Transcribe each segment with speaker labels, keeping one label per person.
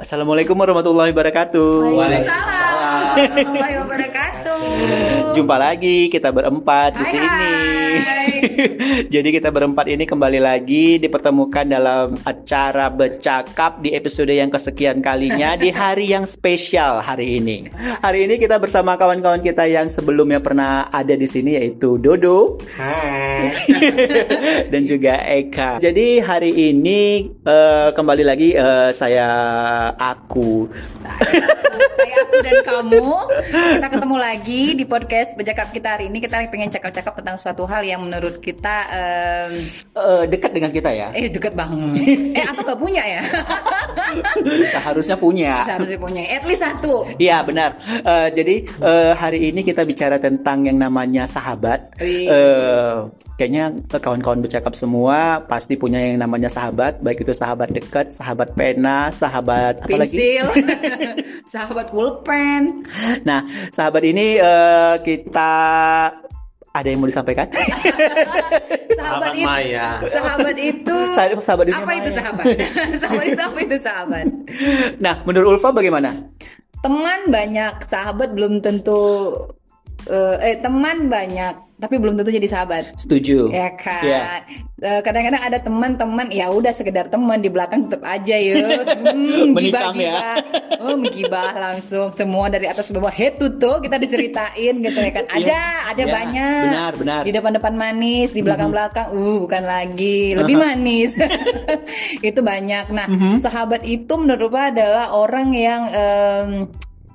Speaker 1: Assalamualaikum warahmatullahi wabarakatuh.
Speaker 2: Waalaikumsalam warahmatullahi wabarakatuh.
Speaker 1: Jumpa lagi kita berempat di sini.
Speaker 2: hai.
Speaker 1: Jadi kita berempat ini kembali lagi dipertemukan dalam acara bercakap di episode yang kesekian kalinya di hari yang spesial hari ini. Hari ini kita bersama kawan-kawan kita yang sebelumnya pernah ada di sini yaitu Dodo
Speaker 3: Hai.
Speaker 1: dan juga Eka. Jadi hari ini eh, kembali lagi eh, saya aku
Speaker 2: Saya aku dan kamu kita ketemu lagi di podcast bercakap kita hari ini kita pengen cakap-cakap tentang suatu hal yang menurut kita em,
Speaker 1: eh, dekat dengan kita ya.
Speaker 2: eh deket banget. eh atau nggak punya ya?
Speaker 1: Seharusnya punya.
Speaker 2: Harus punya. At least satu.
Speaker 1: Iya benar. Eh, jadi eh, hari ini kita bicara tentang yang namanya sahabat.
Speaker 2: Wih.
Speaker 1: Kayaknya kawan-kawan bercakap semua pasti punya yang namanya sahabat, baik itu sahabat dekat, sahabat pena, sahabat apa lagi?
Speaker 2: Pensil, sahabat pulpen.
Speaker 1: Nah, sahabat ini eh, kita ada yang mau disampaikan?
Speaker 2: Sahabat
Speaker 3: Sahabat
Speaker 2: itu,
Speaker 3: Maya.
Speaker 2: sahabat itu,
Speaker 1: Sa- sahabat dunia
Speaker 2: apa itu sahabat? sahabat itu apa itu sahabat?
Speaker 1: nah, menurut Ulfa bagaimana?
Speaker 2: teman banyak sahabat belum tentu eh, eh teman banyak tapi belum tentu jadi sahabat.
Speaker 1: Setuju.
Speaker 2: ya kan?
Speaker 1: Iya.
Speaker 2: Eh, kadang-kadang ada teman-teman ya udah sekedar teman di belakang tetap aja ya hmm, gibah
Speaker 1: ya.
Speaker 2: oh menggibah langsung. Semua dari atas bawah. Head to toe kita diceritain gitu ya kan. Ada
Speaker 1: Iya.
Speaker 2: ada
Speaker 1: Iya,
Speaker 2: banyak.
Speaker 1: Benar, benar.
Speaker 2: di depan-depan manis di belakang-belakang uh bukan lagi. Lebih manis. Itu banyak. Nah
Speaker 1: Mhm.
Speaker 2: sahabat itu menurut gua adalah orang yang em,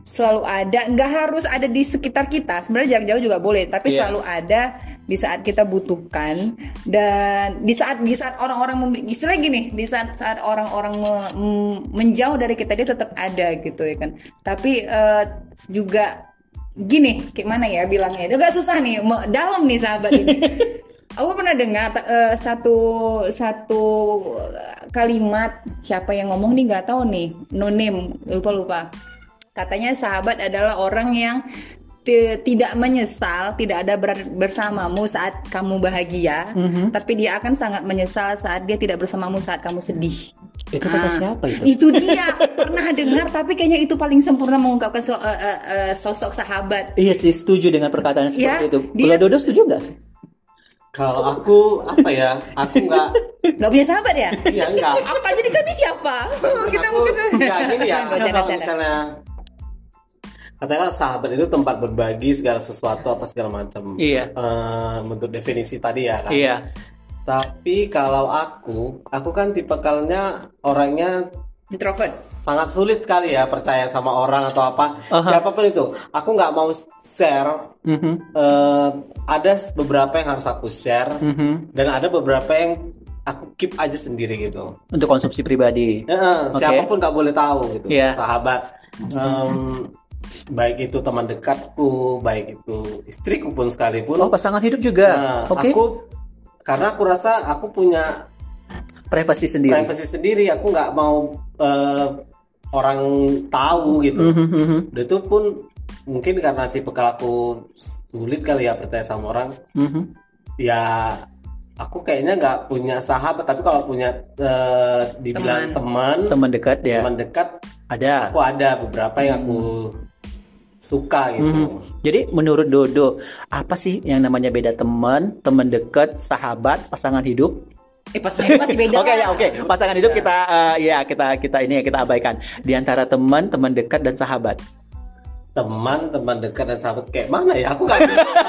Speaker 2: selalu ada nggak harus ada di sekitar kita. Sebenarnya jarak jauh juga boleh tapi
Speaker 1: Iya.
Speaker 2: selalu ada di saat kita butuhkan. Dan di saat di saat orang-orang istilah gini di saat saat orang-orang me- menjauh dari kita dia tetap ada gitu ya kan. Tapi eh, juga gini kayak mana ya bilangnya itu? Agak susah nih dalam nih sahabat ini. Aku pernah dengar eh, satu satu kalimat siapa yang ngomong nih nggak tahu nih no name lupa lupa katanya sahabat adalah orang yang ti- tidak menyesal tidak ada ber- bersamamu saat kamu bahagia
Speaker 1: Mhm.
Speaker 2: tapi dia akan sangat menyesal saat dia tidak bersamamu saat kamu sedih
Speaker 1: Itu kata
Speaker 2: Ah,
Speaker 1: siapa itu?
Speaker 2: itu dia pernah dengar tapi kayaknya itu paling sempurna mengungkapkan so- eh, eh, eh, sosok sahabat
Speaker 1: Iya sih, setuju dengan perkataan seperti
Speaker 2: Ya,
Speaker 1: itu.
Speaker 2: dia-
Speaker 1: Dodo setuju nggak sih?
Speaker 3: Kalau aku apa ya? Aku nggak,
Speaker 2: nggak punya sahabat ya
Speaker 3: ya enggak.
Speaker 2: apa jadi kami siapa kita
Speaker 3: aku
Speaker 2: mungkin
Speaker 3: enggak gini ya. Kalau misalnya katakanlah sahabat itu tempat berbagi segala sesuatu apa segala macam.
Speaker 1: Iya.
Speaker 3: Eh, menurut definisi tadi ya kan.
Speaker 1: Iya.
Speaker 3: Tapi kalau aku, aku kan tipikalnya orangnya
Speaker 2: introvert
Speaker 3: sangat sulit kali ya percaya sama orang atau apa
Speaker 1: Aha.
Speaker 3: siapa pun itu. Aku nggak mau share.
Speaker 1: Mhm.
Speaker 3: eh, ada beberapa yang harus aku share
Speaker 1: Mhm.
Speaker 3: dan ada beberapa yang aku keep aja sendiri gitu.
Speaker 1: Untuk konsumsi pribadi.
Speaker 3: Eh,
Speaker 1: Oke.
Speaker 3: Siapa pun nggak boleh tahu gitu.
Speaker 1: Iya.
Speaker 3: Sahabat, em, baik itu teman dekatku, baik itu istriku pun sekalipun.
Speaker 1: Oh, pasangan hidup juga.
Speaker 3: Nah,
Speaker 1: Oke.
Speaker 3: Aku karena aku rasa aku punya
Speaker 1: Privasi sendiri.
Speaker 3: privasi sendiri. Aku nggak mau eh, orang tahu gitu.
Speaker 1: Mhm,
Speaker 3: Udah itu pun mungkin karena tipe kalau aku sulit kali ya percaya sama orang.
Speaker 1: mhm.
Speaker 3: Ya aku kayaknya nggak punya sahabat. Tapi kalau punya eh, dibilang teman,
Speaker 1: Teman dekat ya.
Speaker 3: teman dekat
Speaker 1: Ada.
Speaker 3: aku ada beberapa yang aku suka gitu.
Speaker 1: Mhm. Jadi menurut Dodo, apa sih yang namanya beda teman, teman dekat, sahabat, pasangan hidup?
Speaker 2: eh pasangan hidup pasti beda
Speaker 1: Oke
Speaker 2: lah.
Speaker 1: ya, oke. Pasangan hidup kita eh, ya kita kita ini ya kita abaikan. Di antara teman, teman dekat dan sahabat.
Speaker 3: Teman, teman dekat dan sahabat kayak mana ya? Aku nggak.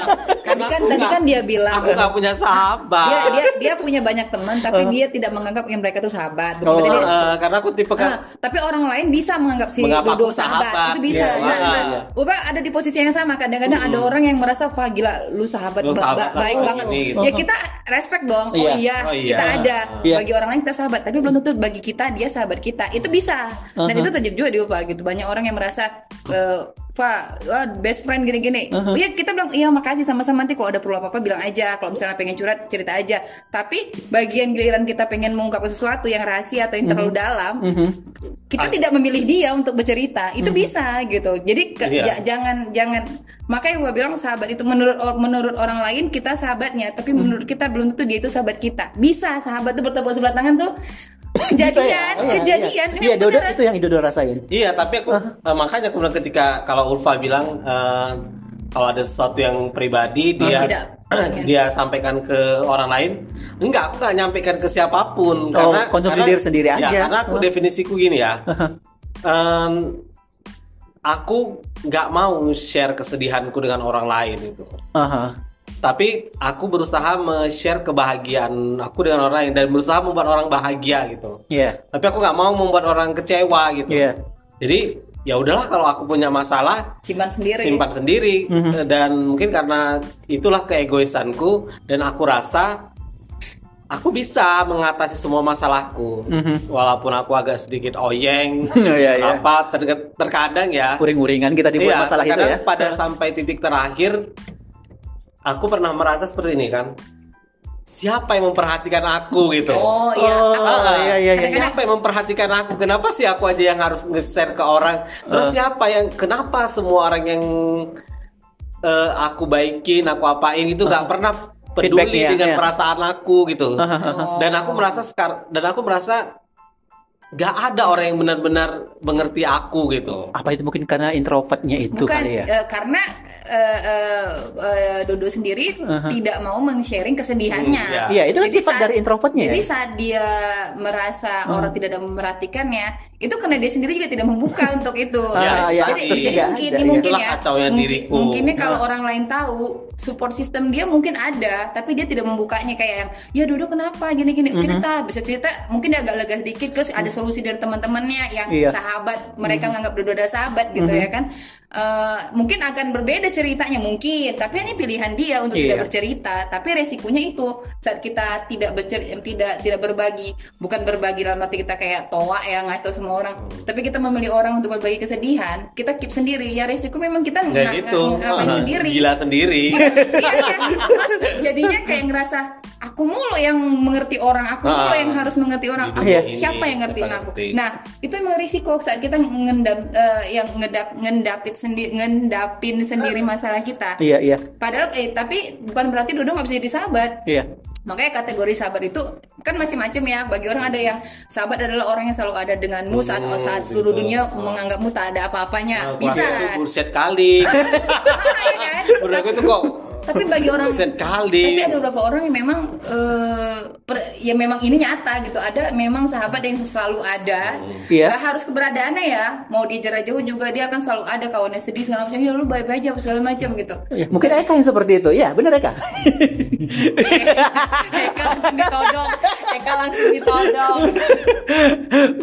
Speaker 2: tadi kan tadi kan dia bilang
Speaker 3: aku nggak punya sahabat.
Speaker 2: dia dia dia punya banyak teman tapi dia tidak menganggap yang mereka itu sahabat
Speaker 1: Oh,
Speaker 2: dia-
Speaker 3: Eh, karena aku tipe kan
Speaker 2: Ah, tapi orang lain bisa menganggap si
Speaker 3: Menganggap
Speaker 2: Dodo sahabat.
Speaker 3: sahabat.
Speaker 2: itu bisa.
Speaker 3: Iya,
Speaker 2: nah,
Speaker 3: iya,
Speaker 2: nah,
Speaker 3: iya.
Speaker 2: Uba ada di posisi yang sama. Kadang-kadang ada orang yang merasa wah gila lu sahabat,
Speaker 3: Lu
Speaker 2: ba-
Speaker 3: sahabat
Speaker 2: ba- baik banget.
Speaker 3: ini, gitu.
Speaker 2: Ya kita respect dong. Oh
Speaker 1: Iya.
Speaker 2: iya,
Speaker 3: Oh, iya.
Speaker 2: kita ada.
Speaker 1: Iya.
Speaker 2: Bagi orang lain kita sahabat, tapi belum tentu bagi kita dia sahabat kita. Itu bisa. Dan
Speaker 1: Uh-huh.
Speaker 2: itu terjadi juga di Uba gitu. Banyak orang yang merasa eh, Pak, wah, best friend gini-gini.
Speaker 1: Uh-huh.
Speaker 2: Iya kita bilang iya makasih sama-sama nanti kalau ada perlu apa-apa bilang aja. Kalau misalnya pengen curhat cerita aja. Tapi bagian giliran kita pengen mengungkapkan sesuatu yang rahasia atau yang terlalu dalam,
Speaker 1: Mhm.
Speaker 2: kita
Speaker 3: Ah.
Speaker 2: tidak memilih dia untuk bercerita itu bisa gitu jadi ke-
Speaker 3: Iya.
Speaker 2: ja- jangan jangan makanya gue bilang sahabat itu menurut menurut orang lain kita sahabatnya tapi menurut kita belum tentu dia itu sahabat kita bisa sahabat itu bertepuk sebelah tangan tuh kejadian
Speaker 1: ya? Oh, iya,
Speaker 2: kejadian
Speaker 1: Iya, Iya, Dodo itu yang Dodo rasain.
Speaker 3: Iya, tapi aku eh, makanya aku bilang ketika kalau Ulfa bilang eh, kalau ada sesuatu yang pribadi
Speaker 2: Oh,
Speaker 3: dia
Speaker 2: tidak.
Speaker 3: dia sampaikan ke orang lain, enggak, aku nggak nyampaikan ke siapa pun
Speaker 1: Oh,
Speaker 3: karena
Speaker 1: konsumsi
Speaker 3: karena-
Speaker 1: diri sendiri
Speaker 3: ya,
Speaker 1: aja.
Speaker 3: karena aku
Speaker 1: Oh.
Speaker 3: definisiku gini ya. Em, aku nggak mau share kesedihanku dengan orang lain itu.
Speaker 1: Aha.
Speaker 3: Tapi aku berusaha me-share kebahagiaan aku dengan orang lain dan berusaha membuat orang bahagia gitu.
Speaker 1: Iya.
Speaker 3: Tapi aku nggak mau membuat orang kecewa gitu.
Speaker 1: Iya.
Speaker 3: Jadi ya udahlah kalau aku punya masalah
Speaker 2: simpan sendiri
Speaker 3: simpan sendiri
Speaker 1: Mhm.
Speaker 3: dan mungkin karena itulah keegoisanku dan aku rasa aku bisa mengatasi semua masalahku
Speaker 1: Mhm.
Speaker 3: walaupun aku agak sedikit oyeng
Speaker 1: Iya, iya.
Speaker 3: apa ter- terkadang ya
Speaker 1: Uring-uringan kita dibuat
Speaker 3: Iya,
Speaker 1: masalah itu ya.
Speaker 3: pada sampai titik terakhir aku pernah merasa seperti ini kan siapa yang memperhatikan aku gitu
Speaker 2: oh iya
Speaker 1: Oh,
Speaker 3: Ah,
Speaker 1: iya, iya, iya.
Speaker 3: Siapa yang memperhatikan aku? Kenapa sih aku aja yang harus nge-share ke orang? Terus
Speaker 1: Ah.
Speaker 3: siapa yang kenapa semua orang yang eh, aku baikin, aku apain itu nggak pernah peduli dengan
Speaker 1: iya.
Speaker 3: perasaan aku gitu.
Speaker 2: Oh.
Speaker 3: Dan aku merasa sekar dan aku merasa nggak ada orang yang benar-benar mengerti aku gitu.
Speaker 1: Apa itu mungkin karena introvertnya itu
Speaker 2: bukan
Speaker 1: kali ya?
Speaker 2: eh, karena eh, eh, eh, Dodo sendiri
Speaker 1: Aha.
Speaker 2: tidak mau men-sharing kesedihannya.
Speaker 3: Hmm, iya.
Speaker 1: Iya, itu kan
Speaker 2: Jadi
Speaker 1: sifat
Speaker 2: saat-
Speaker 1: dari introvertnya
Speaker 2: Jadi
Speaker 1: ya.
Speaker 2: saat dia merasa
Speaker 1: Hmm.
Speaker 2: orang tidak ada memperhatikannya, itu karena dia sendiri juga tidak membuka untuk itu.
Speaker 1: Ah,
Speaker 3: ya,
Speaker 2: jadi,
Speaker 3: akses
Speaker 2: jadi mungkin,
Speaker 1: ada, ya.
Speaker 2: mungkin ya.
Speaker 3: kacaunya
Speaker 2: mungkin,
Speaker 3: diriku.
Speaker 2: mungkinnya kalau
Speaker 1: Ah.
Speaker 2: orang lain tahu, support system dia mungkin ada, tapi dia tidak membukanya kayak yang, ya Dodo kenapa gini-gini
Speaker 1: Mhm.
Speaker 2: cerita, bisa cerita, mungkin dia agak lega sedikit, terus ada solusi dari teman-temannya yang
Speaker 1: Iya.
Speaker 2: sahabat, mereka nganggap Dodo ada sahabat gitu ya kan. Eh, mungkin akan berbeda ceritanya mungkin, tapi ini pilihan dia untuk
Speaker 1: Iya.
Speaker 2: tidak bercerita. Tapi resikonya itu saat kita tidak bercer tidak tidak berbagi, bukan berbagi dalam arti kita kayak toa ya ngasih tahu semua orang, tapi kita memilih orang untuk berbagi kesedihan, kita keep sendiri. Ya resiko memang kita
Speaker 3: Ya
Speaker 2: nggak
Speaker 3: gitu.
Speaker 2: ngapain
Speaker 3: Ah,
Speaker 2: sendiri.
Speaker 3: Gila sendiri.
Speaker 2: Iya, iya. Terus jadinya kayak ngerasa aku mulu yang mengerti orang, aku mulu
Speaker 3: Ah.
Speaker 2: yang harus mengerti orang. Aku
Speaker 3: ini,
Speaker 2: siapa yang ngertiin aku?
Speaker 3: ngerti.
Speaker 2: Nah, itu emang risiko saat kita ngendap eh, yang ngedap ngendapit sendiri ngendapin sendiri masalah kita.
Speaker 1: Iya, iya.
Speaker 2: Padahal eh tapi bukan berarti Dodo nggak bisa jadi sahabat.
Speaker 1: Iya.
Speaker 2: Makanya kategori sahabat itu kan macam-macam ya. Bagi orang ada yang sahabat adalah orang yang selalu ada denganmu saat
Speaker 3: Hmm,
Speaker 2: saat seluruh
Speaker 3: gitu.
Speaker 2: dunia menganggapmu tak ada
Speaker 3: Nah,
Speaker 2: apa-apanya. Bisa.
Speaker 3: itu bullshit kali.
Speaker 2: Ah, ya kan?
Speaker 3: Menurut aku itu kok
Speaker 2: Tapi bagi orang
Speaker 3: kali.
Speaker 2: tapi ada beberapa orang yang memang per- ya memang ini nyata gitu. Ada memang sahabat yang selalu ada.
Speaker 1: Iya.
Speaker 2: Gak harus keberadaannya ya. Mau dia jarak jauh juga dia akan selalu ada kawannya sedih segala macam. Ya lu baik-baik aja segala macam gitu.
Speaker 1: Iya, Mungkin Eka yang seperti itu. Ya, benar Eka.
Speaker 2: Eka langsung ditodong. Eka langsung ditodong.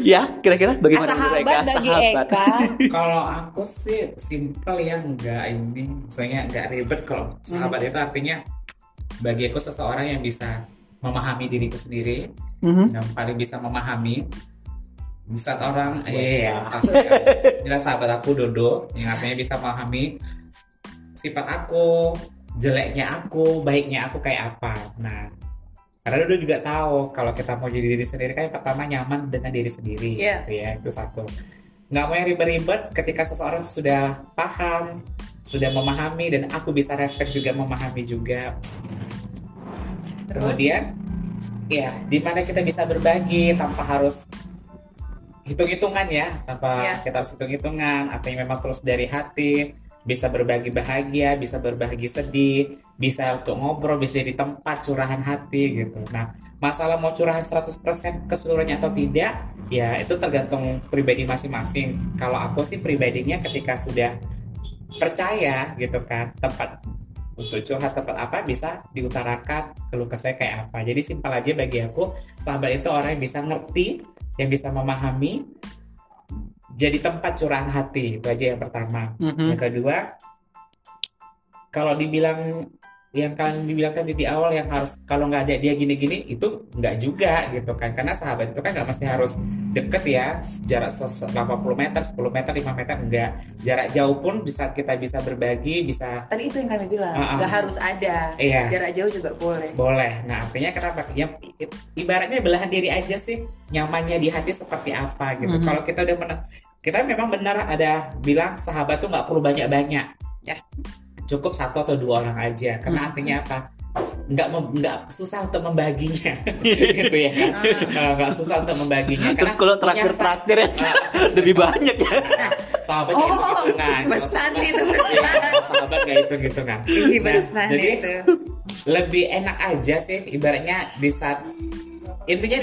Speaker 1: ya, kira-kira bagaimana menurut
Speaker 2: Sahabat
Speaker 1: Eka?
Speaker 2: bagi
Speaker 1: Sahabat.
Speaker 2: Eka.
Speaker 4: Kalau aku sih simple ya nggak ini, maksudnya nggak ribet. Kalau sahabat itu artinya bagi aku seseorang yang bisa memahami diriku sendiri,
Speaker 1: Mhm.
Speaker 4: yang paling bisa memahami di saat orang
Speaker 3: Wah.
Speaker 4: iya pasti ya. jelas sahabat aku Dodo yang artinya bisa memahami sifat aku jeleknya aku baiknya aku kayak apa nah karena Dodo juga tahu kalau kita mau jadi diri sendiri kan yang pertama nyaman dengan diri sendiri
Speaker 2: Iya.
Speaker 4: gitu ya itu satu nggak mau yang ribet-ribet ketika seseorang sudah paham sudah memahami dan aku bisa respect juga memahami juga
Speaker 2: Terus?
Speaker 4: kemudian ya di mana kita bisa berbagi tanpa harus hitung-hitungan ya tanpa
Speaker 2: Iya.
Speaker 4: kita harus hitung-hitungan apa yang memang terus dari hati bisa berbagi bahagia bisa berbagi sedih bisa untuk ngobrol bisa jadi tempat curahan hati gitu. Nah masalah mau curahan 100% keseluruhannya atau tidak ya itu tergantung pribadi masing-masing. Kalau aku sih pribadinya ketika sudah percaya gitu kan tempat untuk curhat tempat apa bisa diutarakan keluh kesah kayak apa. Jadi simpel aja bagi aku sahabat itu orang yang bisa ngerti yang bisa memahami jadi tempat curahan hati. Itu aja yang pertama.
Speaker 1: Mhm.
Speaker 4: yang kedua kalau dibilang yang kalian dibilang tadi di awal yang harus kalau nggak ada dia gini-gini itu nggak juga gitu kan karena sahabat itu kan nggak mesti harus deket ya jarak ses- 80 meter 10 meter 5 meter enggak jarak jauh pun di saat kita bisa berbagi bisa
Speaker 2: Tadi itu yang kami bilang,
Speaker 4: Ah, ah.
Speaker 2: nggak harus ada.
Speaker 4: iya
Speaker 2: Jarak jauh juga boleh.
Speaker 4: boleh nah artinya kenapa ya ibaratnya belahan diri aja sih nyamannya di hati seperti apa gitu
Speaker 1: Mhm.
Speaker 4: kalau kita udah men- kita memang benar ada bilang sahabat tuh nggak perlu banyak banyak
Speaker 2: Ya.
Speaker 4: Cukup satu atau dua orang aja. Karena
Speaker 1: Mhm.
Speaker 4: artinya apa? Nggak nggak susah untuk membaginya. Gitu ya kan? Eh, nggak susah untuk membaginya.
Speaker 1: Terus kalau
Speaker 4: punya
Speaker 1: traktir
Speaker 4: sa-
Speaker 1: traktir ya lebih banyak ya.
Speaker 4: Nah, sahabat
Speaker 2: Oh,
Speaker 4: gitu kan. Kalau
Speaker 2: pesan
Speaker 4: sahabat-
Speaker 2: itu,
Speaker 4: Iya,
Speaker 2: pesan.
Speaker 4: sahabat kayak itu gitu kan.
Speaker 2: Ih,
Speaker 4: Nah, jadi
Speaker 2: itu.
Speaker 4: lebih enak aja sih ibaratnya di saat intinya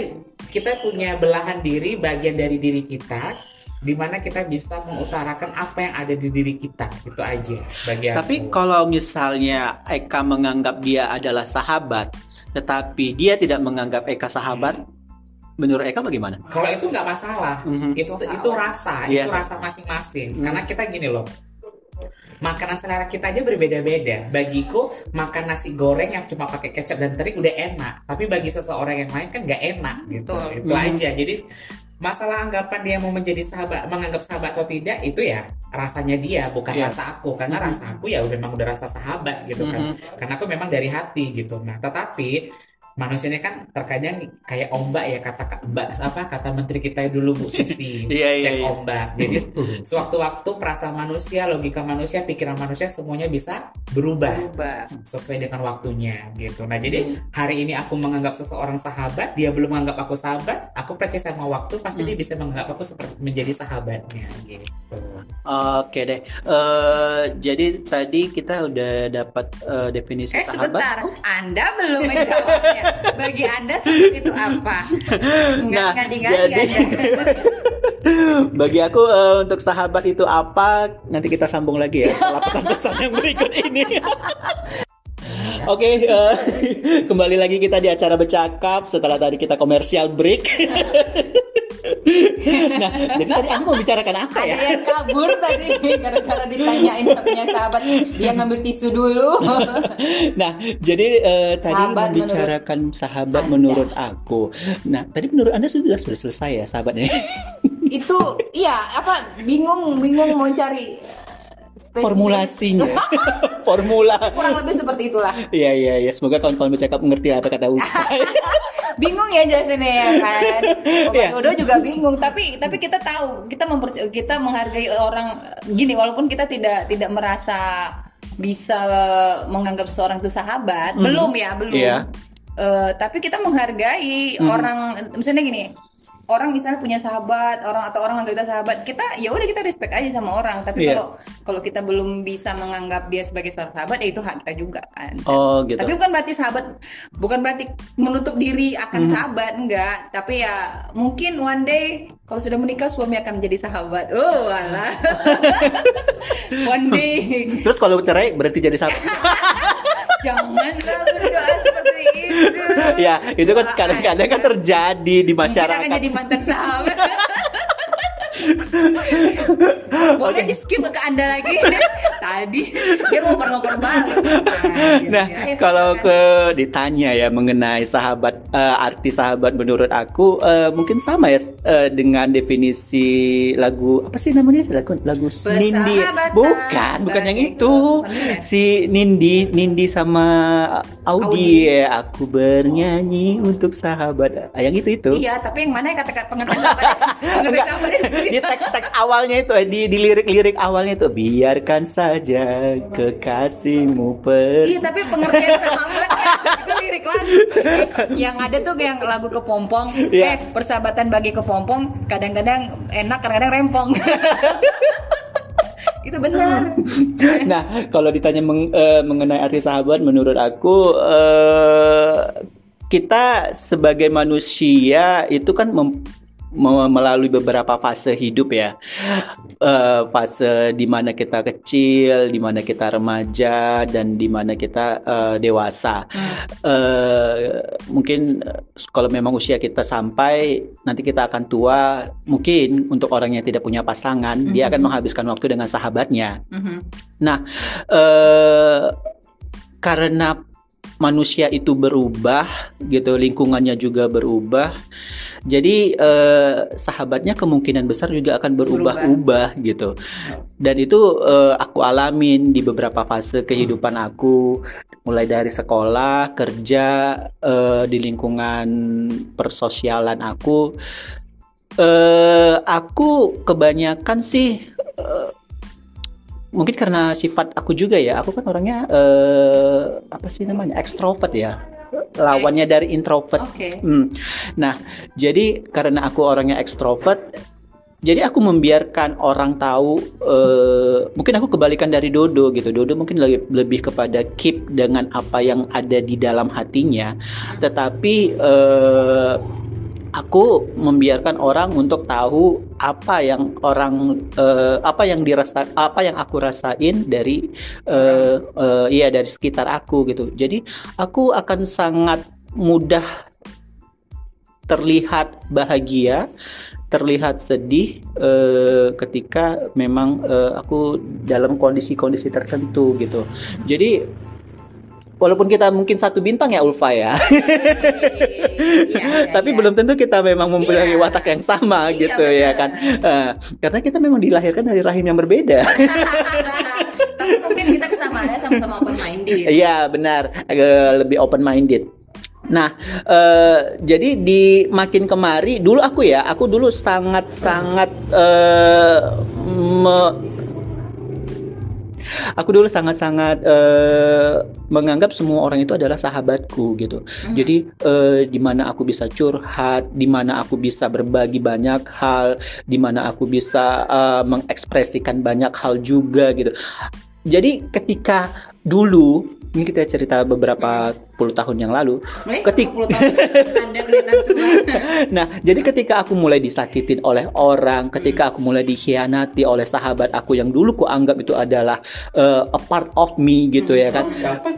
Speaker 4: kita punya belahan diri bagian dari diri kita di mana kita bisa mengutarakan apa yang ada di diri kita itu aja bagi aku.
Speaker 1: Tapi kalau misalnya Eka menganggap dia adalah sahabat, tetapi dia tidak menganggap Eka sahabat, menurut Eka bagaimana?
Speaker 4: kalau itu nggak masalah
Speaker 1: Mhm.
Speaker 4: itu itu rasa
Speaker 1: Iya.
Speaker 4: itu rasa masing-masing
Speaker 1: Hmm.
Speaker 4: karena kita gini loh makanan selera kita aja berbeda-beda bagiku makan nasi goreng yang cuma pakai kecap dan teri udah enak tapi bagi seseorang yang lain kan nggak enak gitu
Speaker 2: Betul.
Speaker 4: itu
Speaker 1: Hmm.
Speaker 4: aja jadi masalah anggapan dia mau menjadi sahabat menganggap sahabat atau tidak itu ya rasanya dia bukan
Speaker 1: Iya.
Speaker 4: rasa aku karena
Speaker 1: Mhm.
Speaker 4: rasa aku ya memang udah rasa sahabat gitu kan
Speaker 1: Mhm.
Speaker 4: karena aku memang dari hati gitu nah tetapi manusianya kan terkadang kayak ombak ya kata mbak apa kata menteri kita dulu Bu Susi
Speaker 1: Iya, iya,
Speaker 4: cek
Speaker 1: iya.
Speaker 4: ombak jadi sewaktu-waktu perasaan manusia logika manusia pikiran manusia semuanya bisa berubah
Speaker 2: Berubah.
Speaker 4: sesuai dengan waktunya gitu nah jadi
Speaker 1: Hmm.
Speaker 4: hari ini aku menganggap seseorang sahabat dia belum menganggap aku sahabat aku percaya sama waktu pasti
Speaker 1: Hmm.
Speaker 4: dia bisa menganggap aku seperti menjadi sahabatnya gitu
Speaker 1: Oke deh. Eh, jadi tadi kita udah dapat eh, definisi
Speaker 2: Eh
Speaker 1: sahabat.
Speaker 2: sebentar, Anda belum menjawabnya. Bagi Anda sahabat itu apa? Nggak
Speaker 1: Nah, jadi-
Speaker 2: Anda.
Speaker 1: Bagi aku eh, untuk sahabat itu apa? Nanti kita sambung lagi ya setelah pesan-pesan yang berikut ini. Oke, eh, kembali lagi kita di acara bercakap setelah tadi kita komersial break. Nah, jadi tadi aku mau bicarakan apa ya?
Speaker 2: Ada yang kabur tadi gara-gara ditanyain punya sahabat, dia ngambil tisu dulu.
Speaker 1: Nah, jadi eh, tadi
Speaker 2: Sahabat
Speaker 1: membicarakan sahabat
Speaker 2: Anda.
Speaker 1: menurut aku. Nah, tadi menurut Anda sudah sudah selesai ya sahabatnya?
Speaker 2: itu iya apa bingung bingung mau cari spesifik.
Speaker 1: Formulasinya. Formula.
Speaker 2: kurang lebih seperti itulah
Speaker 1: Iya iya iya semoga kawan-kawan bercakap mengerti apa kata Ustaz.
Speaker 2: bingung ya jelasinnya ya kan Bapak
Speaker 1: Iya.
Speaker 2: Juga bingung tapi tapi kita tahu kita memperc- kita menghargai orang gini walaupun kita tidak tidak merasa bisa menganggap seseorang itu sahabat
Speaker 1: Mhm.
Speaker 2: belum ya belum
Speaker 1: Iya.
Speaker 2: Eh, tapi kita menghargai
Speaker 1: Mhm.
Speaker 2: orang misalnya gini orang misalnya punya sahabat orang atau orang anggap kita sahabat kita ya udah kita respect aja sama orang tapi
Speaker 1: Iya.
Speaker 2: kalau kalau kita belum bisa menganggap dia sebagai seorang sahabat ya itu hak kita juga kan
Speaker 1: Oh gitu.
Speaker 2: tapi bukan berarti sahabat bukan berarti menutup diri
Speaker 1: Hmm.
Speaker 2: akan sahabat enggak tapi ya mungkin one day kalau sudah menikah suami akan menjadi sahabat. Oh alah. One day.
Speaker 1: Terus kalau cerai berarti jadi sahabat.
Speaker 2: janganlah berdoa seperti itu.
Speaker 1: Ya, itu kan kadang-kadang kan terjadi di
Speaker 2: mungkin akan
Speaker 1: masyarakat.
Speaker 2: jadi mantan sahabat boleh di skip ke anda lagi? Tadi dia ngoper-ngoper balik.
Speaker 1: Nah,
Speaker 2: Ayo,
Speaker 1: kalau ke ditanya ya mengenai sahabat eh, arti sahabat menurut aku eh, mungkin sama ya eh, dengan definisi lagu apa sih namanya? Lagu lagu Nindi. Bukan bukan yang itu.
Speaker 2: ya?
Speaker 1: si Nindi Nindi sama Audi,
Speaker 2: Audi.
Speaker 1: ya aku bernyanyi untuk sahabat. Ah, yang itu itu.
Speaker 2: Iya, tapi yang mana ya kata pengertian sahabat? Pengertian sahabat
Speaker 1: di teks-teks awalnya itu di di lirik-lirik awalnya itu biarkan saja kekasihmu per
Speaker 2: Iya, tapi pengertian sahabatnya itu lirik lagu. Yang ada tuh yang lagu kepompong,
Speaker 1: Iya.
Speaker 2: eh persahabatan bagi kepompong kadang-kadang enak, kadang-kadang rempong. itu benar.
Speaker 1: Nah, kalau ditanya meng- eh, mengenai arti sahabat, menurut aku eh, kita sebagai manusia itu kan mem- me- melalui beberapa fase hidup ya, Eh, fase di mana kita kecil, di mana kita remaja, dan di mana kita eh, dewasa. Eh, mungkin kalau memang usia kita sampai, nanti kita akan tua. Mungkin untuk orang yang tidak punya pasangan, dia akan
Speaker 2: Mhm.
Speaker 1: menghabiskan waktu dengan sahabatnya
Speaker 2: Mhm.
Speaker 1: eh karena manusia itu berubah gitu lingkungannya juga berubah. Jadi eh, sahabatnya kemungkinan besar juga akan berubah-ubah gitu. Dan itu eh, aku alamin di beberapa fase kehidupan aku. Mulai dari sekolah kerja eh, di lingkungan persosialan aku. Eh aku kebanyakan sih eh, mungkin karena sifat aku juga ya aku kan orangnya eh, apa sih namanya ekstrovert ya lawannya dari introvert
Speaker 2: Oke.
Speaker 1: Hmm. Nah, jadi karena aku orangnya ekstrovert, jadi aku membiarkan orang tahu. eh, mungkin aku kebalikan dari Dodo gitu. Dodo mungkin lebih, lebih kepada keep dengan apa yang ada di dalam hatinya, tetapi eh, aku membiarkan orang untuk tahu apa yang orang eh, apa yang dirasa apa yang aku rasain dari eh, eh, iya dari sekitar aku gitu. Jadi aku akan sangat mudah terlihat bahagia, terlihat sedih eh, ketika memang eh, aku dalam kondisi-kondisi tertentu gitu. Jadi walaupun kita mungkin satu bintang ya Ulfa ya,
Speaker 2: Iya, iya,
Speaker 1: tapi
Speaker 2: iya.
Speaker 1: belum tentu kita memang mempunyai
Speaker 2: Iya.
Speaker 1: watak yang sama
Speaker 2: Iya,
Speaker 1: gitu ya kan. Eh, karena kita memang dilahirkan dari rahim yang berbeda.
Speaker 2: Tapi mungkin kita kesamaannya sama-sama open minded.
Speaker 1: Iya benar, agak lebih open minded. Nah, eh, jadi di makin kemari, dulu aku ya, aku dulu sangat sangat eh, me- aku dulu sangat sangat eh, menganggap semua orang itu adalah sahabatku gitu.
Speaker 2: Mhm.
Speaker 1: Jadi eh, di mana aku bisa curhat, di mana aku bisa berbagi banyak hal, di mana aku bisa eh, mengekspresikan banyak hal juga gitu. Jadi ketika dulu ini kita cerita beberapa puluh tahun yang lalu.
Speaker 2: Eh,
Speaker 1: Ketik-
Speaker 2: 40 tahun Anda kelihatan tua.
Speaker 1: Nah, jadi ketika aku mulai disakitin oleh orang, ketika aku mulai dikhianati oleh sahabat aku yang dulu ku anggap itu adalah eh, a part of me gitu ya kan.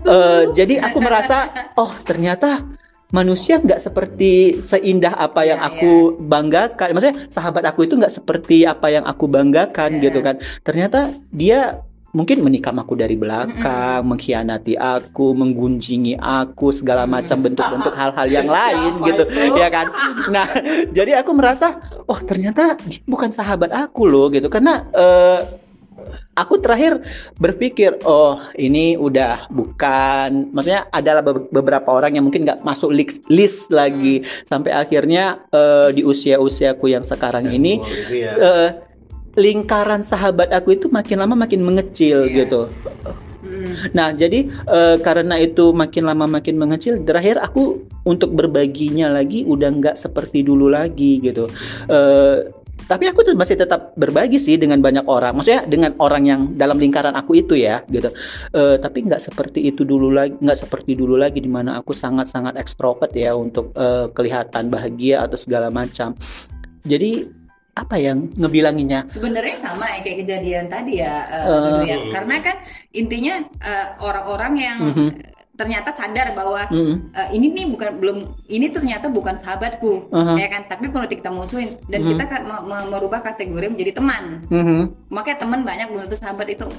Speaker 1: Eh, jadi aku merasa, oh ternyata manusia nggak seperti seindah apa yang
Speaker 2: Iya,
Speaker 1: aku banggakan. Maksudnya sahabat aku itu nggak seperti apa yang aku banggakan
Speaker 2: Iya.
Speaker 1: gitu kan. Ternyata dia mungkin menikam aku dari belakang, mengkhianati aku, menggunjingi aku, segala macam bentuk-bentuk hal-hal yang lain
Speaker 3: Apa
Speaker 1: gitu,
Speaker 3: itu?
Speaker 1: ya kan? Nah, jadi aku merasa, oh ternyata dia bukan sahabat aku loh gitu, karena eh, aku terakhir berpikir, oh ini udah bukan, maksudnya adalah be- beberapa orang yang mungkin nggak masuk list, list lagi, sampai akhirnya eh, di usia-usiaku yang sekarang ini
Speaker 3: Gitu ya.
Speaker 1: eh, lingkaran sahabat aku itu makin lama makin mengecil
Speaker 2: Iya.
Speaker 1: gitu.
Speaker 2: Hmm.
Speaker 1: Nah, jadi eh, karena itu makin lama makin mengecil, terakhir aku untuk berbaginya lagi udah nggak seperti dulu lagi gitu. Eh, tapi aku tuh masih tetap berbagi sih dengan banyak orang. Maksudnya dengan orang yang dalam lingkaran aku itu ya, gitu. Eh, tapi nggak seperti itu dulu lagi, nggak seperti dulu lagi di mana aku sangat-sangat ekstrovert ya untuk eh, kelihatan bahagia atau segala macam. Jadi apa yang ngebilanginnya?
Speaker 2: Sebenarnya sama ya kayak kejadian tadi ya, eh,
Speaker 1: Eh.
Speaker 2: dulu ya. Karena kan intinya eh, orang-orang yang
Speaker 1: Mhm.
Speaker 2: ternyata sadar bahwa
Speaker 1: Mm-mm.
Speaker 2: eh, ini nih bukan belum ini ternyata bukan sahabatku,
Speaker 1: Aha.
Speaker 2: ya kan? Tapi kalau kita musuhin dan
Speaker 1: Mhm.
Speaker 2: kita kan me- me- merubah kategori menjadi teman.
Speaker 1: Mhm.
Speaker 2: Makanya teman banyak belum tentu sahabat itu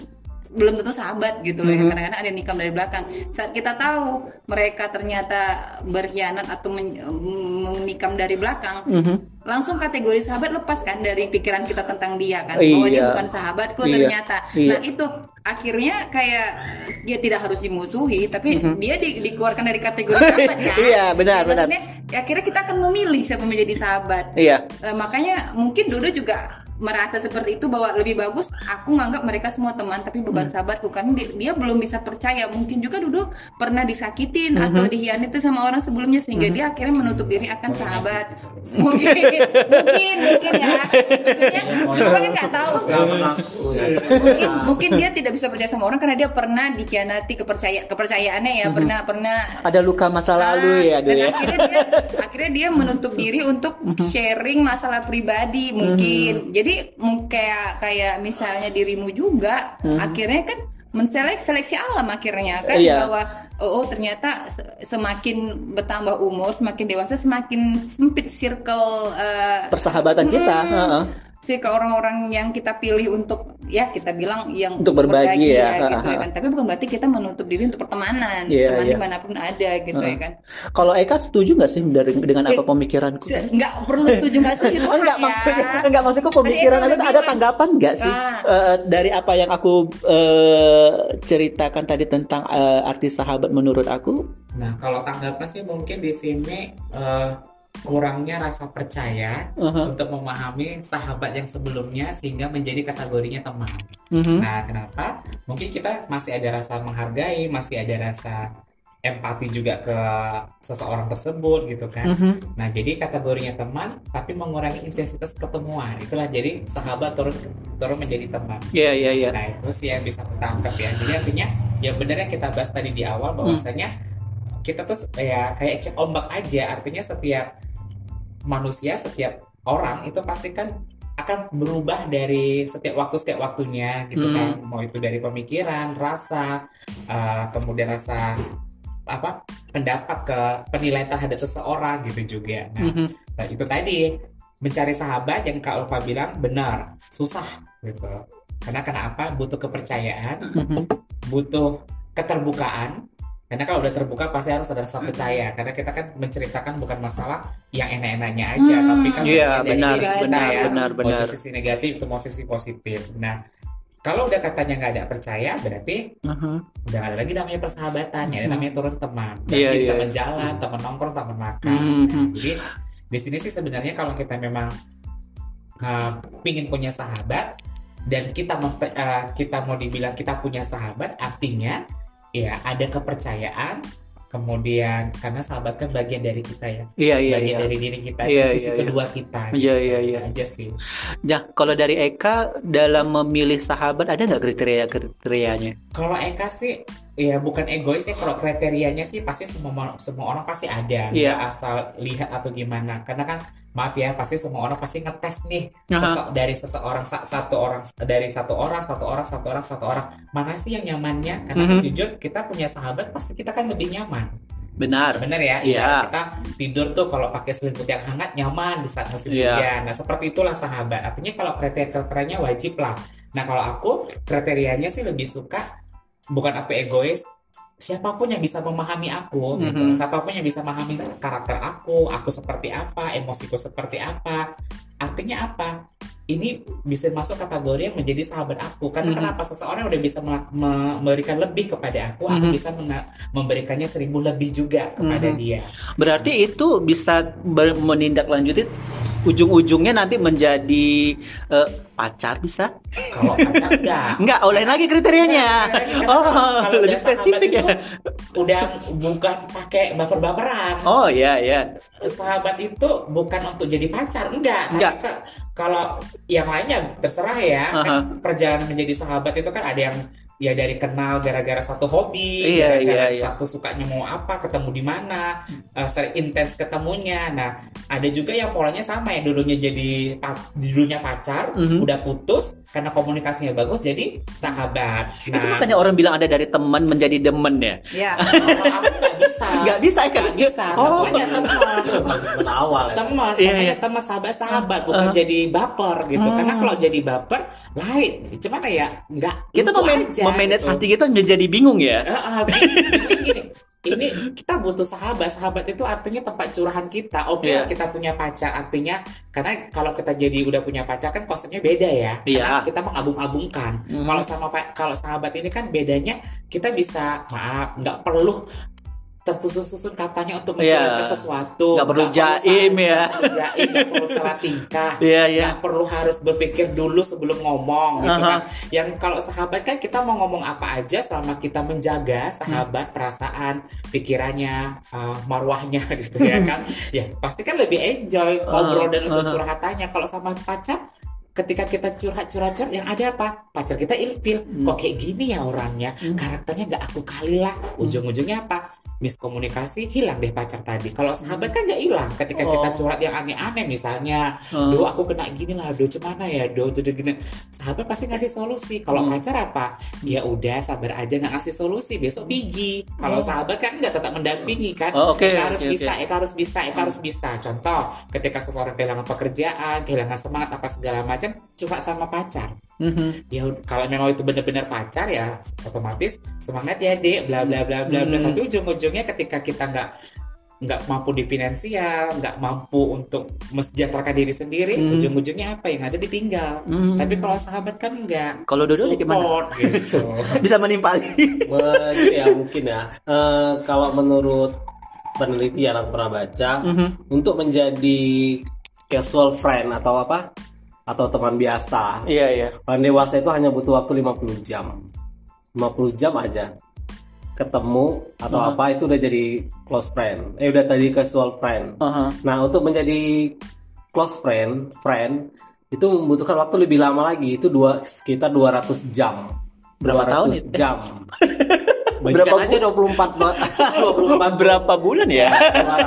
Speaker 2: belum tentu sahabat gitu loh ya
Speaker 1: Mhm.
Speaker 2: kadang-kadang ada nikam dari belakang saat kita tahu mereka ternyata berkhianat atau men- menikam dari belakang
Speaker 1: Mhm.
Speaker 2: langsung kategori sahabat lepas kan dari pikiran kita tentang dia kan
Speaker 1: Iya.
Speaker 2: bahwa dia bukan sahabatku
Speaker 1: Iya.
Speaker 2: ternyata
Speaker 1: Iya.
Speaker 2: nah itu akhirnya kayak dia tidak harus dimusuhi tapi
Speaker 1: Mhm.
Speaker 2: dia di- dikeluarkan dari kategori sahabat kan
Speaker 1: Iya, benar,
Speaker 2: Ya,
Speaker 1: benar.
Speaker 2: maksudnya ya, akhirnya kita akan memilih siapa menjadi sahabat
Speaker 1: Iya.
Speaker 2: Eh, makanya mungkin Dodo juga merasa seperti itu bahwa lebih bagus aku nganggap mereka semua teman tapi
Speaker 1: Hmm.
Speaker 2: bukan. Sahabatku karena dia, dia belum bisa percaya. Mungkin juga Dodo pernah disakitin
Speaker 1: Mhm.
Speaker 2: atau dihianati sama orang sebelumnya sehingga dia akhirnya menutup diri akan sahabat. Mungkin mungkin mungkin ya. Maksudnya kita kan nggak tahu. Mungkin mungkin dia tidak bisa percaya sama orang karena dia pernah dikhianati kepercaya kepercayaannya ya. Pernah pernah.
Speaker 1: Ada luka masa lalu ya,
Speaker 2: Ah, dan
Speaker 1: ya.
Speaker 2: akhirnya dia akhirnya dia menutup diri untuk sharing masalah pribadi mungkin. Jadi mu- kayak kayak misalnya dirimu juga akhirnya kan menseleksi seleksi alam akhirnya kan
Speaker 1: Iya.
Speaker 2: bahwa oh, oh, ternyata se- semakin bertambah umur semakin dewasa semakin sempit circle eh,
Speaker 1: Persahabatan kita.
Speaker 2: Hmm.
Speaker 1: Heeh.
Speaker 2: circle orang-orang yang kita pilih untuk ya kita bilang yang
Speaker 1: Untuk berbagi ya,
Speaker 2: gitu
Speaker 1: ha,
Speaker 2: ya kan tapi bukan berarti kita menutup diri untuk pertemanan
Speaker 1: Iya,
Speaker 2: teman
Speaker 1: iya.
Speaker 2: di mana pun ada gitu
Speaker 1: Ha.
Speaker 2: ya kan
Speaker 1: Kalau Eka setuju nggak sih dari, dengan apa
Speaker 2: Eh,
Speaker 1: pemikiranku?
Speaker 2: Nggak perlu setuju nggak setuju itu
Speaker 1: enggak
Speaker 2: hak ya.
Speaker 1: maksudnya enggak maksudku pemikiran
Speaker 2: Eka
Speaker 1: tuh ada
Speaker 2: bilang.
Speaker 1: tanggapan nggak sih
Speaker 2: Ah.
Speaker 1: eh, dari apa yang aku eh, ceritakan tadi tentang eh, arti sahabat menurut aku?
Speaker 4: Nah, kalau tanggapan sih mungkin di sini eh, kurangnya rasa percaya
Speaker 1: Uh-huh.
Speaker 4: untuk memahami sahabat yang sebelumnya sehingga menjadi kategorinya teman.
Speaker 1: Mhm.
Speaker 4: Nah, kenapa? Mungkin kita masih ada rasa menghargai, masih ada rasa empati juga ke seseorang tersebut gitu kan.
Speaker 1: Mhm.
Speaker 4: Nah, jadi kategorinya teman tapi mengurangi intensitas pertemuan. Itulah jadi sahabat turun turun menjadi teman.
Speaker 1: Iya, iya, iya.
Speaker 4: Nah, itu sih yang bisa ketangkep ya. Jadi artinya ya benar yang kita bahas tadi di awal bahwasanya kita tuh ya kayak cek ombak aja. Artinya setiap manusia, setiap orang itu pasti kan akan berubah dari setiap waktu setiap waktunya gitu
Speaker 1: Hmm.
Speaker 4: kan. Mau itu dari pemikiran, rasa, uh, kemudian rasa apa pendapat ke penilaian terhadap seseorang gitu juga. Nah,
Speaker 1: Mhm.
Speaker 4: Nah, itu tadi mencari sahabat yang Kak Ulfa bilang benar, susah gitu. Karena kenapa? Butuh kepercayaan,
Speaker 1: Mhm.
Speaker 4: butuh keterbukaan. Karena kalau udah terbuka pasti harus ada rasa percaya. Karena kita kan menceritakan bukan masalah yang enak-enaknya aja,
Speaker 2: Hmm.
Speaker 4: tapi kan
Speaker 1: Iya,
Speaker 4: dari
Speaker 1: benar,
Speaker 4: diri kita
Speaker 1: benar,
Speaker 4: ya.
Speaker 1: benar,
Speaker 4: Mau
Speaker 1: benar.
Speaker 4: itu sisi negatif, itu mau sisi positif. Nah, kalau udah katanya nggak ada percaya, berarti
Speaker 1: Mhm.
Speaker 4: udah nggak ada lagi namanya persahabatan, ya
Speaker 1: Hmm.
Speaker 4: namanya turun teman.
Speaker 1: Iya,
Speaker 4: Jadi
Speaker 1: iya.
Speaker 4: teman jalan, teman nongkrong, teman makan.
Speaker 1: Mhm.
Speaker 4: Jadi di sini sih sebenarnya kalau kita memang uh, pingin punya sahabat dan kita mempe- uh, kita mau dibilang kita punya sahabat, artinya ya ada kepercayaan. Kemudian karena sahabat kan bagian dari kita ya,
Speaker 1: Iya, iya,
Speaker 4: bagian
Speaker 1: iya.
Speaker 4: dari diri kita,
Speaker 1: Iya,
Speaker 4: sisi
Speaker 1: iya, iya.
Speaker 4: kedua kita.
Speaker 1: Iya, iya, iya.
Speaker 4: Itu aja sih.
Speaker 1: Nah, kalau dari Eka dalam memilih sahabat ada nggak kriteria-kriterianya?
Speaker 4: Kalau Eka sih ya bukan egois ya kalau kriterianya sih pasti semua semua orang pasti ada
Speaker 1: Iya.
Speaker 4: asal lihat atau gimana karena kan maaf ya pasti semua orang pasti ngetes nih sese- dari seseorang sa- satu orang dari satu orang satu orang satu orang satu orang mana sih yang nyamannya karena
Speaker 1: Mhm.
Speaker 4: jujur kita punya sahabat pasti kita kan lebih nyaman
Speaker 1: Benar.
Speaker 4: bener ya
Speaker 1: Iya.
Speaker 4: kita tidur tuh kalau pakai selimut yang hangat nyaman di saat musim
Speaker 1: Iya.
Speaker 4: hujan nah seperti itulah sahabat artinya kalau kriteria kriterianya wajib lah nah kalau aku kriterianya sih lebih suka bukan aku egois siapa pun yang bisa memahami aku gitu.
Speaker 1: Mhm.
Speaker 4: siapa pun yang bisa memahami karakter aku aku seperti apa emosiku seperti apa artinya apa ini bisa masuk kategori yang menjadi sahabat aku karena
Speaker 1: Mhm.
Speaker 4: kenapa seseorang udah bisa memberikan lebih kepada aku aku
Speaker 1: Mhm.
Speaker 4: bisa memberikannya seribu lebih juga kepada
Speaker 1: Mhm.
Speaker 4: dia
Speaker 1: Berarti itu bisa menindaklanjuti ujung-ujungnya nanti menjadi eh, pacar bisa?
Speaker 4: kalau pacar enggak
Speaker 1: Enggak, olahin lagi kriterianya. Oh,
Speaker 4: kalau
Speaker 1: lebih spesifik ya.
Speaker 4: udah bukan pakai baper-baperan
Speaker 1: Oh iya iya.
Speaker 4: sahabat itu bukan untuk jadi pacar enggak
Speaker 1: Enggak.
Speaker 4: kalau yang lainnya terserah ya
Speaker 1: Aha.
Speaker 4: kan perjalanan menjadi sahabat itu kan ada yang ya dari kenal gara-gara satu hobi
Speaker 1: Iya,
Speaker 4: gara-gara
Speaker 1: iya, iya.
Speaker 4: satu sukanya mau apa ketemu di mana eh, sering intens ketemunya nah ada juga yang polanya sama ya dulunya jadi dulunya pacar
Speaker 1: Mhm.
Speaker 4: udah putus karena komunikasinya bagus jadi sahabat
Speaker 1: Itu
Speaker 4: nah
Speaker 1: makanya orang bilang ada dari teman menjadi demen ya.
Speaker 2: Ya.
Speaker 4: kalau aku nggak bisa
Speaker 1: Nggak bisa kan?
Speaker 4: nggak bisa
Speaker 1: Oh.
Speaker 4: teman
Speaker 3: Teman awal ya.
Speaker 4: teman
Speaker 1: Iya,
Speaker 4: makanya
Speaker 1: iya.
Speaker 4: teman sahabat-sahabat bukan
Speaker 1: Uh.
Speaker 4: jadi baper gitu
Speaker 1: Hmm.
Speaker 4: karena kalau jadi baper lain cuman ya nggak
Speaker 1: Kita memanage
Speaker 4: gitu.
Speaker 1: hati kita menjadi bingung ya.
Speaker 4: Ah, gini, gini. Ini kita butuh sahabat sahabat itu artinya tempat curahan kita oke
Speaker 1: Iya.
Speaker 4: lah kita punya pacar artinya karena kalau kita jadi udah punya pacar kan konsepnya beda ya
Speaker 1: Iya.
Speaker 4: Karena kita mengagum-agungkan
Speaker 1: Mhm.
Speaker 4: kalau sama kalau sahabat ini kan bedanya kita bisa maaf nggak perlu tersusun-susun katanya untuk
Speaker 1: Iya.
Speaker 4: mencurahkan sesuatu.
Speaker 1: Nggak perlu jaim ya.
Speaker 4: nggak perlu jaim nggak perlu salah tingkah.
Speaker 1: Iya.
Speaker 4: nggak perlu harus berpikir dulu sebelum ngomong gitu
Speaker 1: Aha.
Speaker 4: kan. Yang kalau sahabat kan kita mau ngomong apa aja selama kita menjaga sahabat perasaan pikirannya uh, marwahnya gitu ya kan. Ya pasti kan lebih enjoy ngobrol dan untuk curhatannya. Kalau sama pacar ketika kita curhat curhat curhat yang ada apa? Pacar kita ilfil.
Speaker 1: Hmm.
Speaker 4: kok kayak gini ya orangnya?
Speaker 1: Hmm.
Speaker 4: karakternya nggak aku kali lah. Ujung-ujungnya apa miskomunikasi hilang deh pacar tadi kalau sahabat kan nggak hilang ketika kita
Speaker 1: Oh.
Speaker 4: curhat yang aneh-aneh misalnya
Speaker 1: Hmm.
Speaker 4: do aku kena gini lah do cemana ya do do, gini sahabat pasti ngasih solusi kalau
Speaker 1: Hmm.
Speaker 4: pacar apa ya udah sabar aja nggak ngasih solusi besok pergi kalau
Speaker 1: Oh.
Speaker 4: sahabat kan nggak tetap mendampingi kan
Speaker 1: Oh, oke,
Speaker 4: Eka harus
Speaker 1: oke,
Speaker 4: bisa
Speaker 1: oke.
Speaker 4: Eka harus bisa Eka harus bisa contoh ketika seseorang kehilangan pekerjaan kehilangan semangat apa segala macam curhat sama pacar
Speaker 1: Mhm.
Speaker 4: ya ud- kalau memang itu benar-benar pacar ya otomatis semangat ya dek bla bla bla bla bla
Speaker 1: Hmm.
Speaker 4: tapi ujung-ujungnya ketika kita nggak nggak mampu di finansial nggak mampu untuk mensejahterakan diri sendiri
Speaker 1: Hmm.
Speaker 4: ujung-ujungnya apa yang ada ditinggal
Speaker 1: Mhm.
Speaker 4: tapi kalau sahabat kan nggak
Speaker 1: kalau nih gimana?
Speaker 4: gitu
Speaker 1: Bisa menimpali.
Speaker 3: Me- gini ya mungkin ya. Eh, kalau menurut penelitian aku pernah baca
Speaker 1: Mhm.
Speaker 3: untuk menjadi casual friend atau apa atau teman biasa
Speaker 1: Iya iya.
Speaker 3: orang dewasa itu hanya butuh waktu 50 jam 50 jam aja ketemu atau
Speaker 1: Mhm.
Speaker 3: apa itu udah jadi close friend eh udah tadi casual friend
Speaker 1: Aha.
Speaker 3: nah untuk menjadi close friend friend itu membutuhkan waktu lebih lama lagi itu dua sekitar 200 jam
Speaker 1: Berapa tahun
Speaker 3: 200
Speaker 1: itu?
Speaker 3: jam
Speaker 1: Berapa
Speaker 3: Bagikan aja 24 do- 24
Speaker 1: Berapa bulan ya?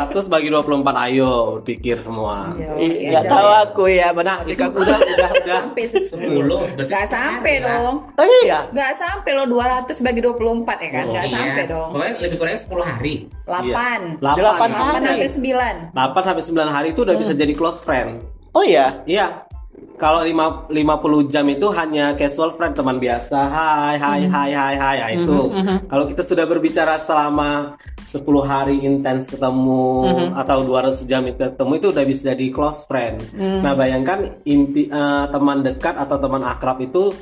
Speaker 3: 200 bagi 24 ayo pikir semua
Speaker 2: Ya,
Speaker 1: Ih,
Speaker 2: masih
Speaker 1: Nggak
Speaker 2: ada
Speaker 1: tahu
Speaker 2: ya.
Speaker 1: aku ya. Mana
Speaker 3: nah ketika udah udah udah
Speaker 2: Sampai
Speaker 4: 10 berarti
Speaker 2: Gak sampai
Speaker 4: ya.
Speaker 2: dong.
Speaker 1: Oh iya.
Speaker 2: Gak sampai lo 200 bagi 24 ya kan?
Speaker 3: Oh,
Speaker 2: Gak
Speaker 4: Iya.
Speaker 2: sampai dong.
Speaker 4: Pokoknya lebih kurangnya 10 hari.
Speaker 2: 8.
Speaker 3: Delapan.
Speaker 1: 8
Speaker 2: 8
Speaker 1: hari.
Speaker 2: sampai 9.
Speaker 3: 8 sampai 9 hari itu udah bisa jadi close friend
Speaker 1: Oh iya.
Speaker 3: Iya. Kalau lima- 50 jam itu hanya casual friend teman biasa. Hai, hai, hai, hai, hai. Nah, itu. Kalau kita sudah berbicara selama 10 hari intens ketemu atau 200 jam itu ketemu itu udah bisa jadi close friend. Nah, bayangkan inti eh, teman dekat atau teman akrab itu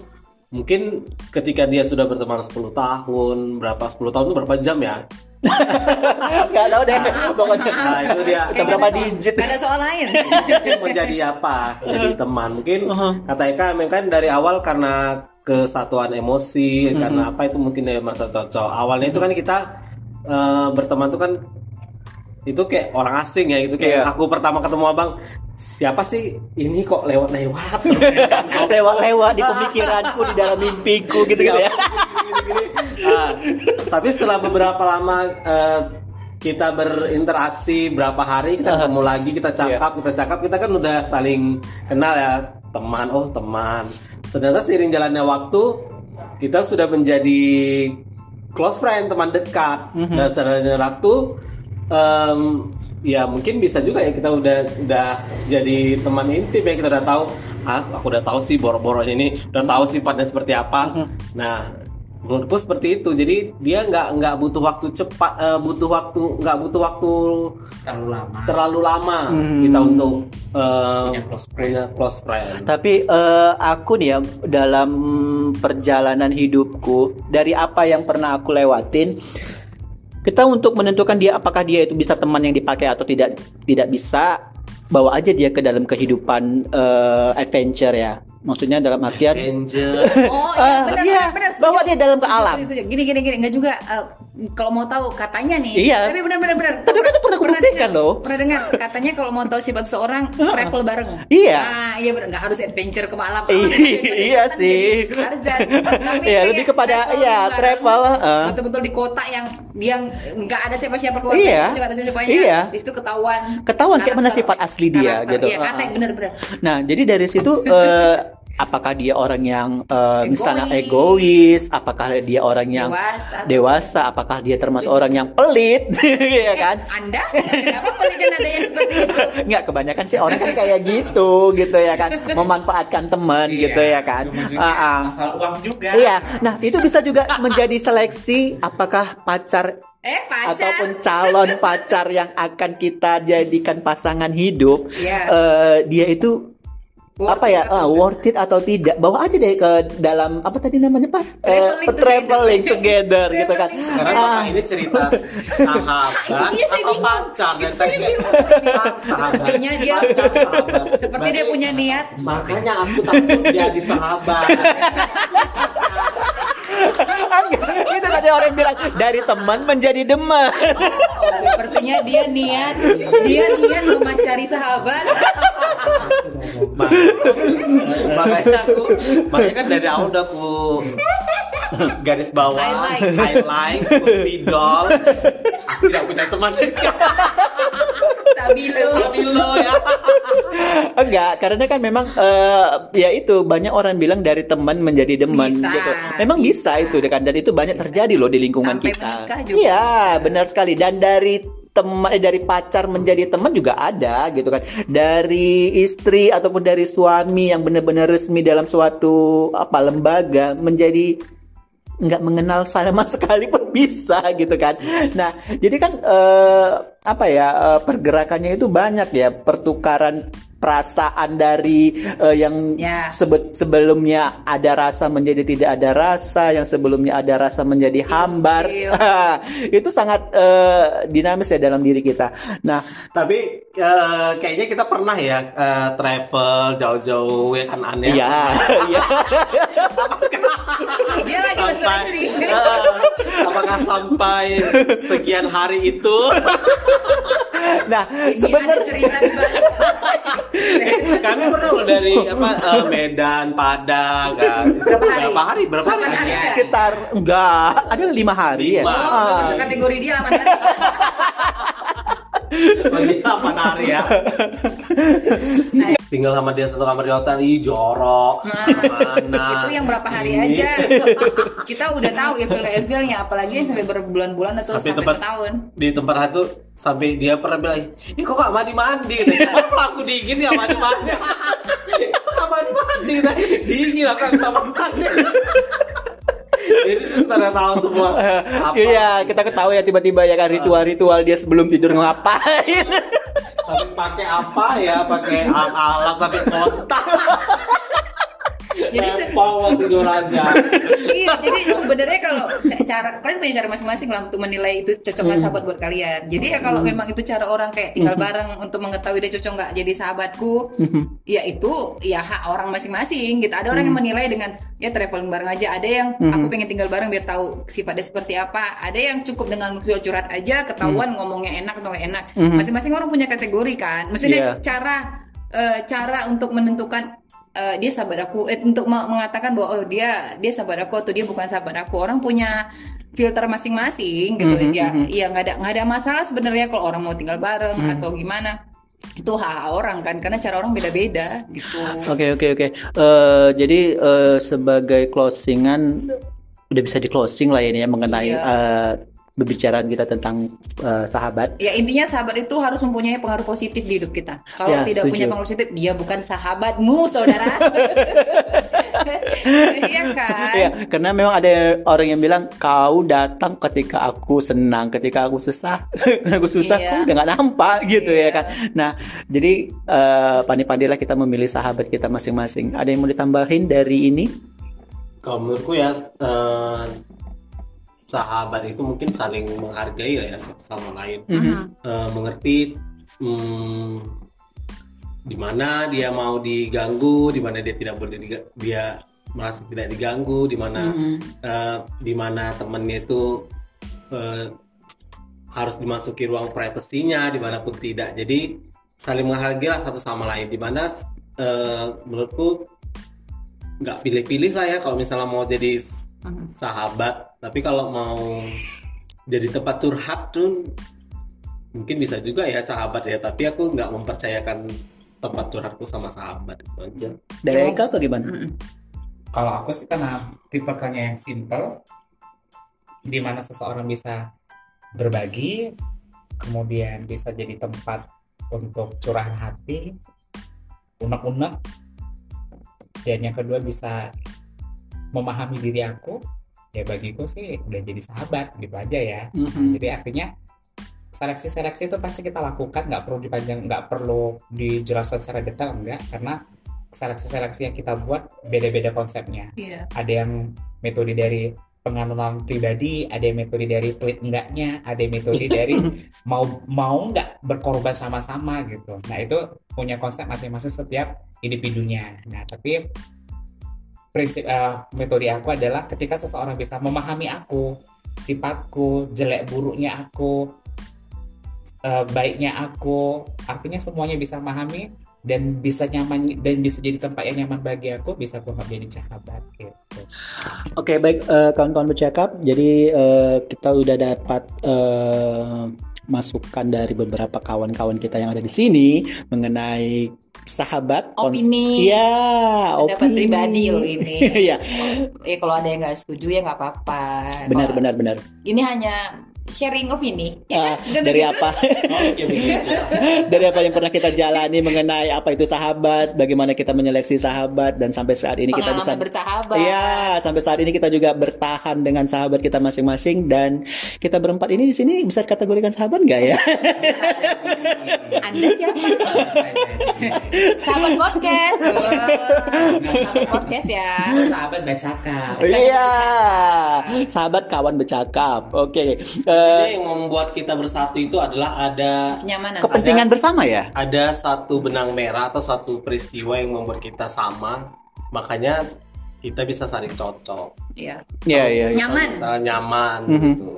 Speaker 3: mungkin ketika dia sudah berteman 10 tahun, berapa 10 tahun itu berapa jam ya?
Speaker 1: Gak tahu deh. Pokoknya.
Speaker 3: Nah, itu dia.
Speaker 1: Kita
Speaker 2: Kayak
Speaker 1: berapa
Speaker 2: ada soal-
Speaker 1: digit?
Speaker 2: Ada soal lain.
Speaker 3: mungkin menjadi apa jadi teman mungkin kata Eka memang kan dari awal karena kesatuan emosi karena apa itu mungkin dia merasa cocok awalnya itu kan kita eh, berteman tuh kan itu kayak orang asing ya gitu. Kayak
Speaker 1: Iya.
Speaker 3: aku pertama ketemu abang siapa sih ini kok lewat-lewat?
Speaker 1: Lewat-lewat di pemikiranku, di dalam mimpiku gitu-gitu ya.
Speaker 3: Gini-gini. Ah, tapi setelah beberapa lama eh, kita berinteraksi berapa hari kita ketemu lagi kita cakap kita cakap kita kan udah saling kenal ya. Teman oh teman. Ternyata seiring jalannya waktu kita sudah menjadi close friend teman dekat. Dan seiring waktu em, ya mungkin bisa juga ya kita udah udah jadi teman intim ya kita udah tahu ah aku udah tahu sih boro-boronya ini udah tahu sifatnya seperti apa nah menurutku seperti itu jadi dia nggak nggak butuh waktu cepat eh, butuh waktu nggak butuh waktu
Speaker 4: Terlalu lama.
Speaker 3: terlalu lama
Speaker 1: Hmm.
Speaker 3: kita untuk eh,
Speaker 4: Punya close friend.
Speaker 3: punya close friend
Speaker 1: Tapi eh, aku nih ya dalam perjalanan hidupku dari apa yang pernah aku lewatin kita untuk menentukan dia apakah dia itu bisa teman yang dipakai atau tidak tidak bisa bawa aja dia ke dalam kehidupan eh, adventure ya maksudnya dalam artian
Speaker 3: Angel
Speaker 2: Oh
Speaker 1: Ah,
Speaker 2: iya benar
Speaker 1: iya.
Speaker 2: benar benar.
Speaker 1: Bawa dia dalam ke alam.
Speaker 2: setuju, setuju. Gini gini gini enggak juga eh, kalau mau tahu katanya nih.
Speaker 1: Iya.
Speaker 2: Tapi benar benar benar.
Speaker 1: Tapi kan pernah kubuktikan
Speaker 2: dengar,
Speaker 1: loh.
Speaker 2: Pernah dengar katanya kalau mau tahu sifat seseorang travel bareng.
Speaker 1: Iya.
Speaker 2: Ah iya benar enggak harus adventure ke malam.
Speaker 1: Iya, iya
Speaker 2: kan
Speaker 1: sih.
Speaker 2: Tarzan. Tapi
Speaker 1: Iya,
Speaker 2: kayak
Speaker 1: lebih kepada, iya,
Speaker 2: bareng,
Speaker 1: travel, ah.
Speaker 2: Betul-betul di kota yang yang enggak ada siapa-siapa keluarga,
Speaker 1: Iya.
Speaker 2: enggak ada siapa-siapanya.
Speaker 1: Iya.
Speaker 2: Di situ ketahuan.
Speaker 1: Ketahuan kayak mana sifat asli dia, gitu.
Speaker 2: Iya,
Speaker 1: Ah,
Speaker 2: kata
Speaker 1: ah.
Speaker 2: benar-benar.
Speaker 1: Nah, jadi dari situ apakah dia orang yang eh, misalnya
Speaker 2: Egois.
Speaker 1: egois, apakah dia orang yang
Speaker 2: Dewasa.
Speaker 1: dewasa, apakah dia termasuk orang yang pelit, ya kan?
Speaker 2: Anda kenapa pelit dan adanya seperti itu?
Speaker 1: Nggak kebanyakan sih orang kan kayak gitu, gitu ya kan, memanfaatkan teman,
Speaker 4: Iya,
Speaker 1: gitu ya kan?
Speaker 4: ujung-ujungnya
Speaker 1: Ah, ah.
Speaker 4: Masalah uang juga.
Speaker 1: Iya, nah itu bisa juga menjadi seleksi apakah pacar
Speaker 2: Eh pacar.
Speaker 1: ataupun calon pacar yang akan kita jadikan pasangan hidup,
Speaker 2: Iya.
Speaker 1: eh, dia itu
Speaker 2: Worth
Speaker 1: apa ya ah,
Speaker 2: enggak?
Speaker 1: worth it atau tidak bawa aja deh ke dalam apa tadi namanya pak
Speaker 2: Traveling
Speaker 1: Eh, traveling
Speaker 2: together.
Speaker 1: together gitu kan
Speaker 3: Karena
Speaker 1: Ah,
Speaker 3: ini cerita sahabat
Speaker 2: Iya,
Speaker 3: atau
Speaker 2: bingung.
Speaker 3: pacar dan.
Speaker 2: Sepertinya dia-. Seperti dia punya niat.
Speaker 3: Makanya aku takut jadi sahabat.
Speaker 1: itu tadi orang bilang dari teman menjadi deman
Speaker 2: Sepertinya dia niat, dia niat memacari sahabat.
Speaker 3: Ma- makanya aku makanya kan dari awal udah aku garis bawah
Speaker 2: Highlight.
Speaker 3: highlight spidol aku tidak punya teman
Speaker 2: Stabilo.
Speaker 3: Stabilo ya
Speaker 1: enggak karena kan memang eh, ya itu banyak orang bilang dari teman menjadi deman
Speaker 2: Bisa,
Speaker 1: gitu memang bisa.
Speaker 2: bisa.
Speaker 1: Itu kan. Dan itu banyak terjadi loh di lingkungan
Speaker 2: Sampai
Speaker 1: kita.
Speaker 2: juga
Speaker 1: iya
Speaker 2: bisa.
Speaker 1: benar sekali. Dan dari teman eh, dari pacar menjadi teman juga ada gitu kan. Dari istri ataupun dari suami yang benar-benar resmi dalam suatu apa lembaga menjadi nggak mengenal sama sekali pun bisa gitu kan. Nah, jadi kan eh, apa ya eh, pergerakannya itu banyak ya. Pertukaran perasaan dari eh, yang
Speaker 2: Ya.
Speaker 1: sebe- sebelumnya ada rasa menjadi tidak ada rasa, yang sebelumnya ada rasa menjadi hambar.
Speaker 2: Iya.
Speaker 1: itu sangat eh, dinamis ya dalam diri kita. Nah,
Speaker 3: Tapi eh, kayaknya kita pernah ya eh, travel jauh-jauh ya kan aneh.
Speaker 1: iya, iya.
Speaker 2: Dia lagi berseleksi.
Speaker 3: Eh, apakah sampai sekian hari itu
Speaker 1: Nah, sebenarnya
Speaker 2: cerita di balik.
Speaker 3: kami pernah loh dari apa eh, Medan, Padang, kan.
Speaker 2: Berapa hari?
Speaker 3: Berapa hari? Berapa hari?
Speaker 2: Hari kan?
Speaker 1: sekitar enggak ada lima hari ya.
Speaker 3: Lima.
Speaker 2: Oh,
Speaker 1: Ah.
Speaker 2: masuk kategori dia 8 hari.
Speaker 3: Bagi 8 hari ya. Tinggal sama dia satu kamar di hotel, ih jorok.
Speaker 2: Nah,
Speaker 3: Mana?
Speaker 2: itu yang berapa hari
Speaker 3: Ini.
Speaker 2: aja. Kita udah tahu ilfil-ilfilnya apalagi yang sampai berbulan-bulan atau
Speaker 3: Sampai
Speaker 2: sampai,
Speaker 3: tempat-
Speaker 2: bertahun.
Speaker 3: di tempat itu sampai dia pernah bilang ini kok gak mandi mandi katanya "Oh, pelaku dingin ya mandi mandi gak mandi mandi katanya. dingin aku nggak mandi. Jadi kita tahu semua. Apa?
Speaker 1: Iya, kita ketahui ya tiba-tiba ya kan ritual-ritual dia sebelum tidur ngapain.
Speaker 3: tapi pakai apa ya? Pakai alat sampai kontak
Speaker 2: Jadi
Speaker 3: mau tidur aja
Speaker 2: Iya, jadi sebenarnya kalau ca- cara kalian punya cara masing-masing lah untuk menilai itu cocok nggak sahabat buat kalian. Jadi ya kalau memang itu cara orang kayak tinggal bareng untuk mengetahui dia cocok nggak jadi sahabatku, ya itu ya hak orang masing-masing gitu. Ada orang yang menilai dengan ya traveling bareng aja. Ada yang aku pengen tinggal bareng biar tahu sifatnya seperti apa. Ada yang cukup dengan curhat aja ketahuan ngomongnya enak atau enak. Masing-masing orang punya kategori kan. Maksudnya
Speaker 1: Iya.
Speaker 2: cara eh, cara untuk menentukan eh, dia sahabat aku eh, untuk me- mengatakan bahwa oh dia dia sahabat aku atau dia bukan sahabat aku orang punya filter masing-masing gitu
Speaker 1: Mhm,
Speaker 2: ya
Speaker 1: mhm.
Speaker 2: ya nggak ada nggak ada masalah sebenarnya kalau orang mau tinggal bareng atau gimana itu hak orang kan karena cara orang beda-beda gitu
Speaker 1: Oke oke oke. Eh, jadi eh, sebagai closingan udah bisa di closing lah ini ya mengenai
Speaker 2: Iya.
Speaker 1: eh, berbicaraan kita tentang eh, sahabat.
Speaker 2: ya intinya sahabat itu harus mempunyai pengaruh positif di hidup kita kalau
Speaker 1: Ya,
Speaker 2: tidak
Speaker 1: setuju.
Speaker 2: punya pengaruh positif dia bukan sahabatmu saudara iya kan
Speaker 1: Iya, karena memang ada orang yang bilang kau datang ketika aku senang, ketika aku susah, aku susah
Speaker 2: Iya.
Speaker 1: kau udah nggak nampak gitu ya
Speaker 2: Iya.
Speaker 1: kan. Nah, jadi eh, pandai-pandailah kita memilih sahabat kita masing-masing. Ada yang mau ditambahin dari ini?
Speaker 3: kalau menurutku ya eh, sahabat itu mungkin saling menghargai lah ya satu sama lain
Speaker 2: Mhm.
Speaker 3: Eh, mengerti hmm, di mana dia mau diganggu, di mana dia tidak boleh diga- dia merasa tidak diganggu, di mana
Speaker 2: Mhm.
Speaker 3: eh, di mana temennya itu eh, harus dimasuki ruang privasinya, di mana pun tidak. Jadi saling menghargai lah satu sama lain. Di mana eh, menurutku nggak pilih-pilih lah ya kalau misalnya mau jadi
Speaker 2: Mhm.
Speaker 3: sahabat. Tapi kalau mau jadi tempat curhat tuh mungkin bisa juga ya sahabat ya. Tapi aku nggak mempercayakan tempat curhatku sama sahabat itu aja.
Speaker 1: Dari Eka bagaimana?
Speaker 2: Mhm.
Speaker 4: Kalau aku sih karena tipikalnya yang simple, di mana seseorang bisa berbagi, kemudian bisa jadi tempat untuk curahan hati, unek-unek, dan yang kedua bisa memahami diri aku, ya bagiku sih udah jadi sahabat gitu aja ya.
Speaker 1: Mhm.
Speaker 4: Jadi artinya seleksi-seleksi itu pasti kita lakukan, nggak perlu dipanjang, nggak perlu dijelaskan secara detail enggak, karena seleksi-seleksi yang kita buat beda-beda konsepnya.
Speaker 2: Iya.
Speaker 4: Ada yang metode dari pengenalan pribadi, ada yang metode dari pelit enggaknya, ada yang metode dari mau mau nggak berkorban sama-sama gitu. Nah itu punya konsep masing-masing setiap individunya. Nah tapi prinsip eh, metode aku adalah ketika seseorang bisa memahami aku, sifatku, jelek buruknya aku, eh, baiknya aku, artinya semuanya bisa memahami dan bisa nyaman dan bisa jadi tempat yang nyaman bagi aku, bisa aku jadi sahabat gitu.
Speaker 1: Oke baik eh, kawan-kawan bercakap. Jadi eh, kita udah dapat eh, masukan dari beberapa kawan-kawan kita yang ada di sini mengenai sahabat.
Speaker 2: Opini.
Speaker 1: Iya.
Speaker 2: Pendapat
Speaker 1: opini.
Speaker 2: pribadi loh ini.
Speaker 1: Iya.
Speaker 2: ya kalau ada yang nggak setuju ya nggak apa-apa.
Speaker 1: Benar
Speaker 2: Kalau-
Speaker 1: benar benar.
Speaker 2: Ini hanya sharing opini
Speaker 1: Ah,
Speaker 2: ya kan? Dan
Speaker 1: dari
Speaker 2: begitu,
Speaker 1: apa? Dari apa yang pernah kita jalani mengenai apa itu sahabat, bagaimana kita menyeleksi sahabat dan sampai saat ini kita bisa
Speaker 2: bersahabat
Speaker 1: Iya, sampai saat ini kita juga bertahan dengan sahabat kita masing-masing dan kita berempat ini di sini bisa dikategorikan sahabat nggak ya?
Speaker 2: anda siapa sahabat podcast Oh, sahabat podcast ya
Speaker 4: sahabat bacakap
Speaker 1: Iya, sahabat kawan bercakap. Oke,
Speaker 3: Jadi
Speaker 1: Eh,
Speaker 3: yang membuat kita bersatu itu adalah ada
Speaker 2: kenyamanan
Speaker 1: kepentingan bersama ya.
Speaker 3: ada satu benang merah atau satu peristiwa yang membuat kita sama, makanya kita bisa saling cocok.
Speaker 2: ya
Speaker 1: Iya, iya. iya.
Speaker 2: nyaman
Speaker 3: Misalnya nyaman
Speaker 1: Mhm.
Speaker 3: gitu.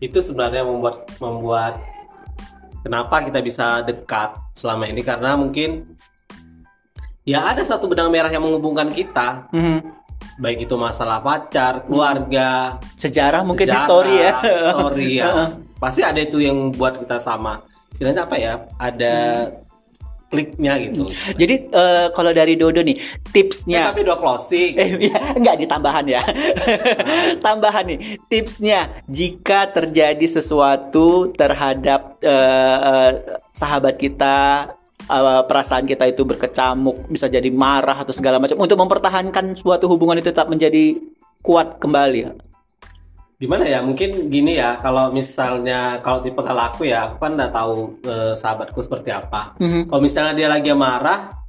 Speaker 3: Itu sebenarnya membuat membuat kenapa kita bisa dekat selama ini karena mungkin ya ada satu benang merah yang menghubungkan kita,
Speaker 1: Mhm.
Speaker 3: Baik itu masalah pacar, keluarga,
Speaker 1: Sejarah mungkin
Speaker 3: sejarah,
Speaker 1: history ya.
Speaker 3: history ya. Pasti ada itu yang buat kita sama. Istilahnya apa ya? Ada kliknya gitu.
Speaker 1: Jadi eh, kalau dari Dodo nih
Speaker 3: Eh,
Speaker 1: tipsnya
Speaker 3: tapi udah closing.
Speaker 1: Eh, ya, enggak ditambahan ya. Tambahan nih, tipsnya jika terjadi sesuatu terhadap eh, eh, sahabat kita, eh, perasaan kita itu berkecamuk, bisa jadi marah atau segala macam untuk mempertahankan suatu hubungan itu tetap menjadi kuat kembali.
Speaker 3: Gimana ya? Mungkin gini ya, kalau misalnya kalau tipe kalau aku ya, aku kan udah tahu eh, sahabatku seperti apa.
Speaker 1: Mhm.
Speaker 3: Kalau misalnya dia lagi marah,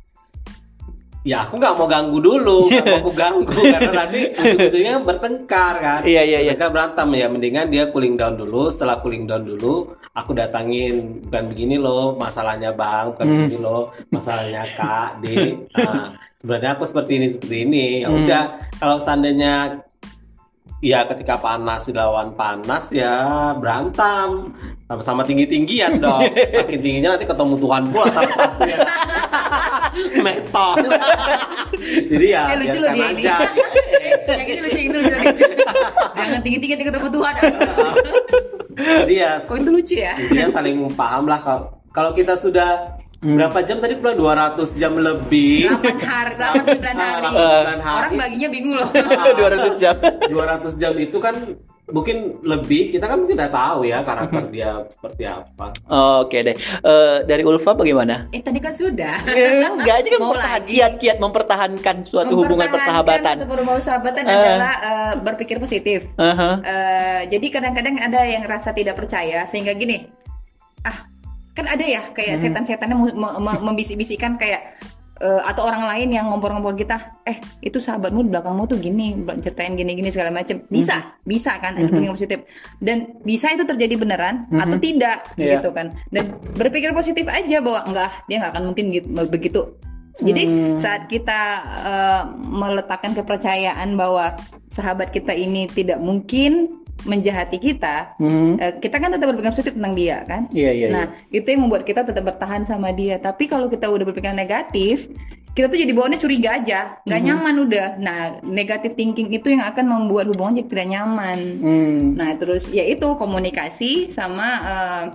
Speaker 3: ya aku nggak mau ganggu dulu, nggak mau aku ganggu karena nanti ujung-ujungnya bertengkar kan.
Speaker 1: Iya, iya, iya.
Speaker 3: Berantem ya, mendingan dia cooling down dulu. Setelah cooling down dulu, aku datangin bukan begini loh masalahnya bang, bukan
Speaker 1: Hmm.
Speaker 3: begini loh masalahnya kak, di. Nah, sebenarnya aku seperti ini seperti ini. Ya
Speaker 1: Hmm.
Speaker 3: udah, kalau seandainya ya ketika panas dilawan panas ya berantem sama-sama tinggi-tinggian dong saking tingginya nanti ketemu Tuhan pula metal jadi ya
Speaker 2: Eh, lucu loh dia ini.
Speaker 3: aja.
Speaker 2: yang ini lucu, yang ini lucu. Jangan tinggi-tinggi ketemu Tuhan.
Speaker 3: jadi ya
Speaker 2: Kok itu lucu ya?
Speaker 3: intinya saling paham lah kalau kalau kita sudah berapa jam tadi aku bilang 200 jam lebih
Speaker 2: 8 hari, 8 9 hari.
Speaker 3: Delapan hari.
Speaker 2: Orang baginya bingung loh.
Speaker 1: 200 jam.
Speaker 3: 200 jam itu kan mungkin lebih kita kan mungkin udah tahu ya karakter dia seperti apa
Speaker 1: Oke deh. Eh, dari Ulfa bagaimana?
Speaker 2: Eh tadi kan sudah.
Speaker 1: Eh, Enggak, ini kan kiat-kiat mempertahankan suatu hubungan persahabatan.
Speaker 2: Mempertahankan Suatu hubungan persahabatan
Speaker 1: Eh.
Speaker 2: adalah eh, berpikir positif.
Speaker 1: Aha.
Speaker 2: Eh, jadi kadang-kadang ada yang rasa tidak percaya sehingga gini, ah kan ada ya kayak
Speaker 1: Hmm.
Speaker 2: setan-setannya mu- me- me- membisik-bisikan kayak eh, atau orang lain yang ngompor-ngompor kita, eh itu sahabatmu di belakangmu tuh gini, ceritain gini-gini segala macam. Bisa,
Speaker 1: Hmm.
Speaker 2: bisa kan itu pengen positif. Dan bisa itu terjadi beneran atau tidak
Speaker 1: Iya.
Speaker 2: gitu kan. Dan berpikir positif aja bahwa enggak, dia nggak akan mungkin gitu, begitu. Jadi
Speaker 1: Hmm.
Speaker 2: saat kita eh, meletakkan kepercayaan bahwa sahabat kita ini tidak mungkin menjahati kita,
Speaker 1: Mhm.
Speaker 2: eh, kita kan tetap berpikir positif tentang dia kan.
Speaker 1: Iya, iya,
Speaker 2: Nah itu yang membuat kita tetap bertahan sama dia. Tapi kalau kita udah berpikir negatif, kita tuh jadi bawaannya curiga aja, nggak nyaman udah. Nah negatif thinking itu yang akan membuat hubungan jadi tidak nyaman.
Speaker 1: Hmm.
Speaker 2: Nah terus ya itu komunikasi sama eh,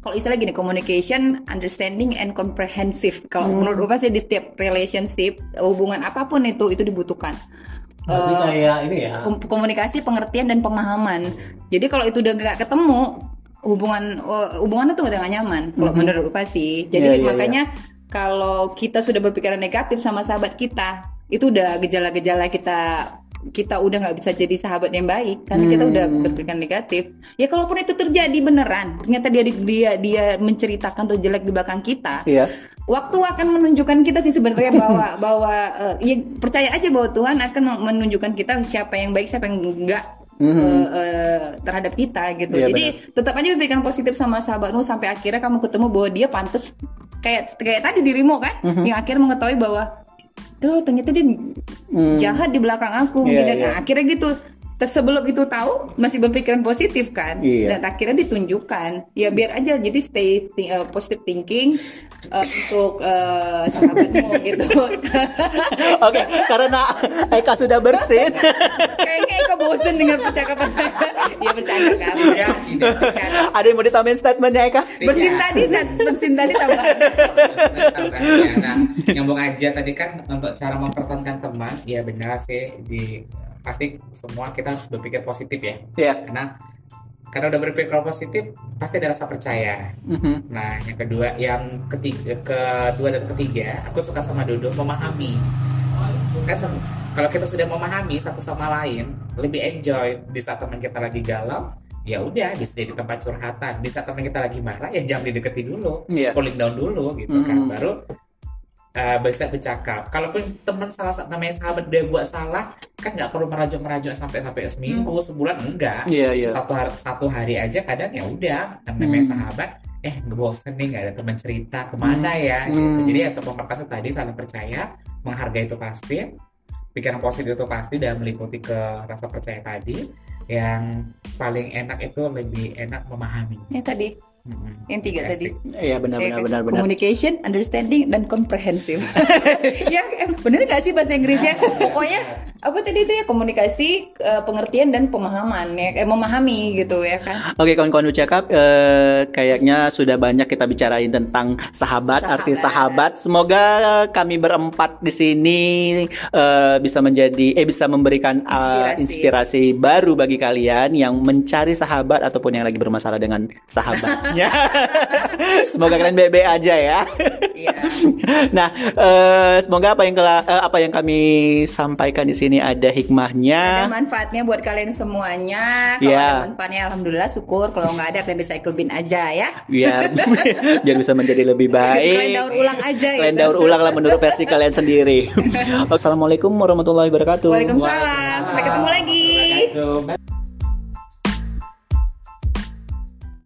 Speaker 2: kalau istilah gini communication, understanding and comprehensive. Kalau menurut Upa sih di setiap relationship hubungan apa pun itu itu dibutuhkan.
Speaker 3: Berarti
Speaker 2: Eh,
Speaker 3: kayak ini ya
Speaker 2: kom- komunikasi, pengertian dan pemahaman. Jadi kalau itu udah nggak ketemu hubungan eh, hubungannya tuh udah gak nyaman. Kalau menurut Upa sih. Jadi
Speaker 1: Iya, iya,
Speaker 2: makanya kalau kita sudah berpikiran negatif sama sahabat kita, itu udah gejala-gejala kita kita udah nggak bisa jadi sahabat yang baik karena kita udah berpikiran negatif. Ya kalaupun itu terjadi beneran, ternyata dia dia dia menceritakan tuh jelek di belakang kita,
Speaker 1: Iya.
Speaker 2: waktu akan menunjukkan kita sih sebenarnya bahwa bahwa eh, ya percaya aja bahwa Tuhan akan menunjukkan kita siapa yang baik siapa yang enggak eh, eh, terhadap kita gitu.
Speaker 1: Iya,
Speaker 2: Jadi tetap aja berikan positif sama sahabatmu sampai akhirnya kamu ketemu bahwa dia pantas kayak kayak tadi dirimu kan yang akhirnya mengetahui bahwa tuh ternyata dia
Speaker 1: Hmm.
Speaker 2: jahat di belakang aku
Speaker 1: Iya,
Speaker 2: gitu.
Speaker 1: iya.
Speaker 2: Nah, akhirnya gitu Terus sebelum itu tahu masih berpikiran positif kan?
Speaker 1: Iya.
Speaker 2: dan akhirnya ditunjukkan. Ya biar aja. Jadi stay thi- uh, positive thinking uh, untuk uh, sahabatmu gitu.
Speaker 1: Oke, karena Eka sudah bersin.
Speaker 2: kayaknya Eka bosen dengan percakapan saya. Ya bercanda kan?
Speaker 4: Ya,
Speaker 1: Ada yang mau ditambahin statementnya Eka?
Speaker 2: bersin tadi bersin tadi tambahan
Speaker 4: Ya, nah, nyambung aja tadi kan untuk cara mempertahankan teman, ya benar sih di pasti semua kita harus berpikir positif ya.
Speaker 1: Iya.
Speaker 4: Karena karena udah berpikir positif pasti ada rasa percaya
Speaker 1: Mhm.
Speaker 4: nah yang kedua yang ketiga kedua dan ketiga aku suka sama Dodo memahami kan kalau kita sudah memahami satu sama lain lebih enjoy di saat teman kita lagi galau ya udah bisa jadi tempat curhatan di saat teman kita lagi marah ya jangan dideketi dulu
Speaker 1: Iya.
Speaker 4: cooling down dulu gitu kan
Speaker 1: Mm.
Speaker 4: baru uh, bisa bercakap kalaupun teman salah namanya sahabat dia buat salah kan nggak perlu merajuk merajuk sampai sampai seminggu sebulan enggak
Speaker 1: Iya, iya.
Speaker 4: satu hari satu hari aja kadang ya udah namanya
Speaker 1: Hmm.
Speaker 4: sahabat eh bosen nih nggak ada teman cerita ke mana ya gitu.
Speaker 1: Hmm.
Speaker 4: jadi untuk memperkuat tadi saling percaya menghargai itu pasti pikiran positif itu pasti dan meliputi ke rasa percaya tadi yang paling enak itu lebih enak memahami
Speaker 2: Yang tadi,
Speaker 4: Hmm.
Speaker 2: Yang tiga tadi.
Speaker 1: Iya benar benar benar benar.
Speaker 2: Communication, understanding, dan comprehensive. ya, bener gak sih bahasa Inggrisnya? Pokoknya apa tadi itu ya komunikasi, eh, pengertian dan pemahaman ya, eh, memahami gitu ya kan?
Speaker 1: Oke kawan-kawan Ucakap, eh, kayaknya sudah banyak kita bicarain tentang sahabat,
Speaker 2: Sahabat.
Speaker 1: arti sahabat. Semoga kami berempat di sini eh, bisa menjadi, eh bisa memberikan eh,
Speaker 2: Inspirasi.
Speaker 1: inspirasi baru bagi kalian yang mencari sahabat ataupun yang lagi bermasalah dengan sahabatnya. Semoga kalian baik-baik aja ya.
Speaker 2: Iya.
Speaker 1: Nah, eh, semoga apa yang kela- eh, apa yang kami sampaikan di sini ada
Speaker 2: Ada
Speaker 1: hikmahnya.
Speaker 2: manfaatnya buat kalian semuanya. Kalau
Speaker 1: Iya.
Speaker 2: ada manfaatnya, alhamdulillah syukur. Kalau nggak ada, kalian bisa iklubin aja ya.
Speaker 1: biar biar bisa menjadi lebih baik.
Speaker 2: Kalian daur ulang aja ya.
Speaker 1: Kalian daur ulang lah menurut versi kalian sendiri. Assalamualaikum warahmatullahi wabarakatuh.
Speaker 2: Waalaikumsalam. Sampai ketemu lagi.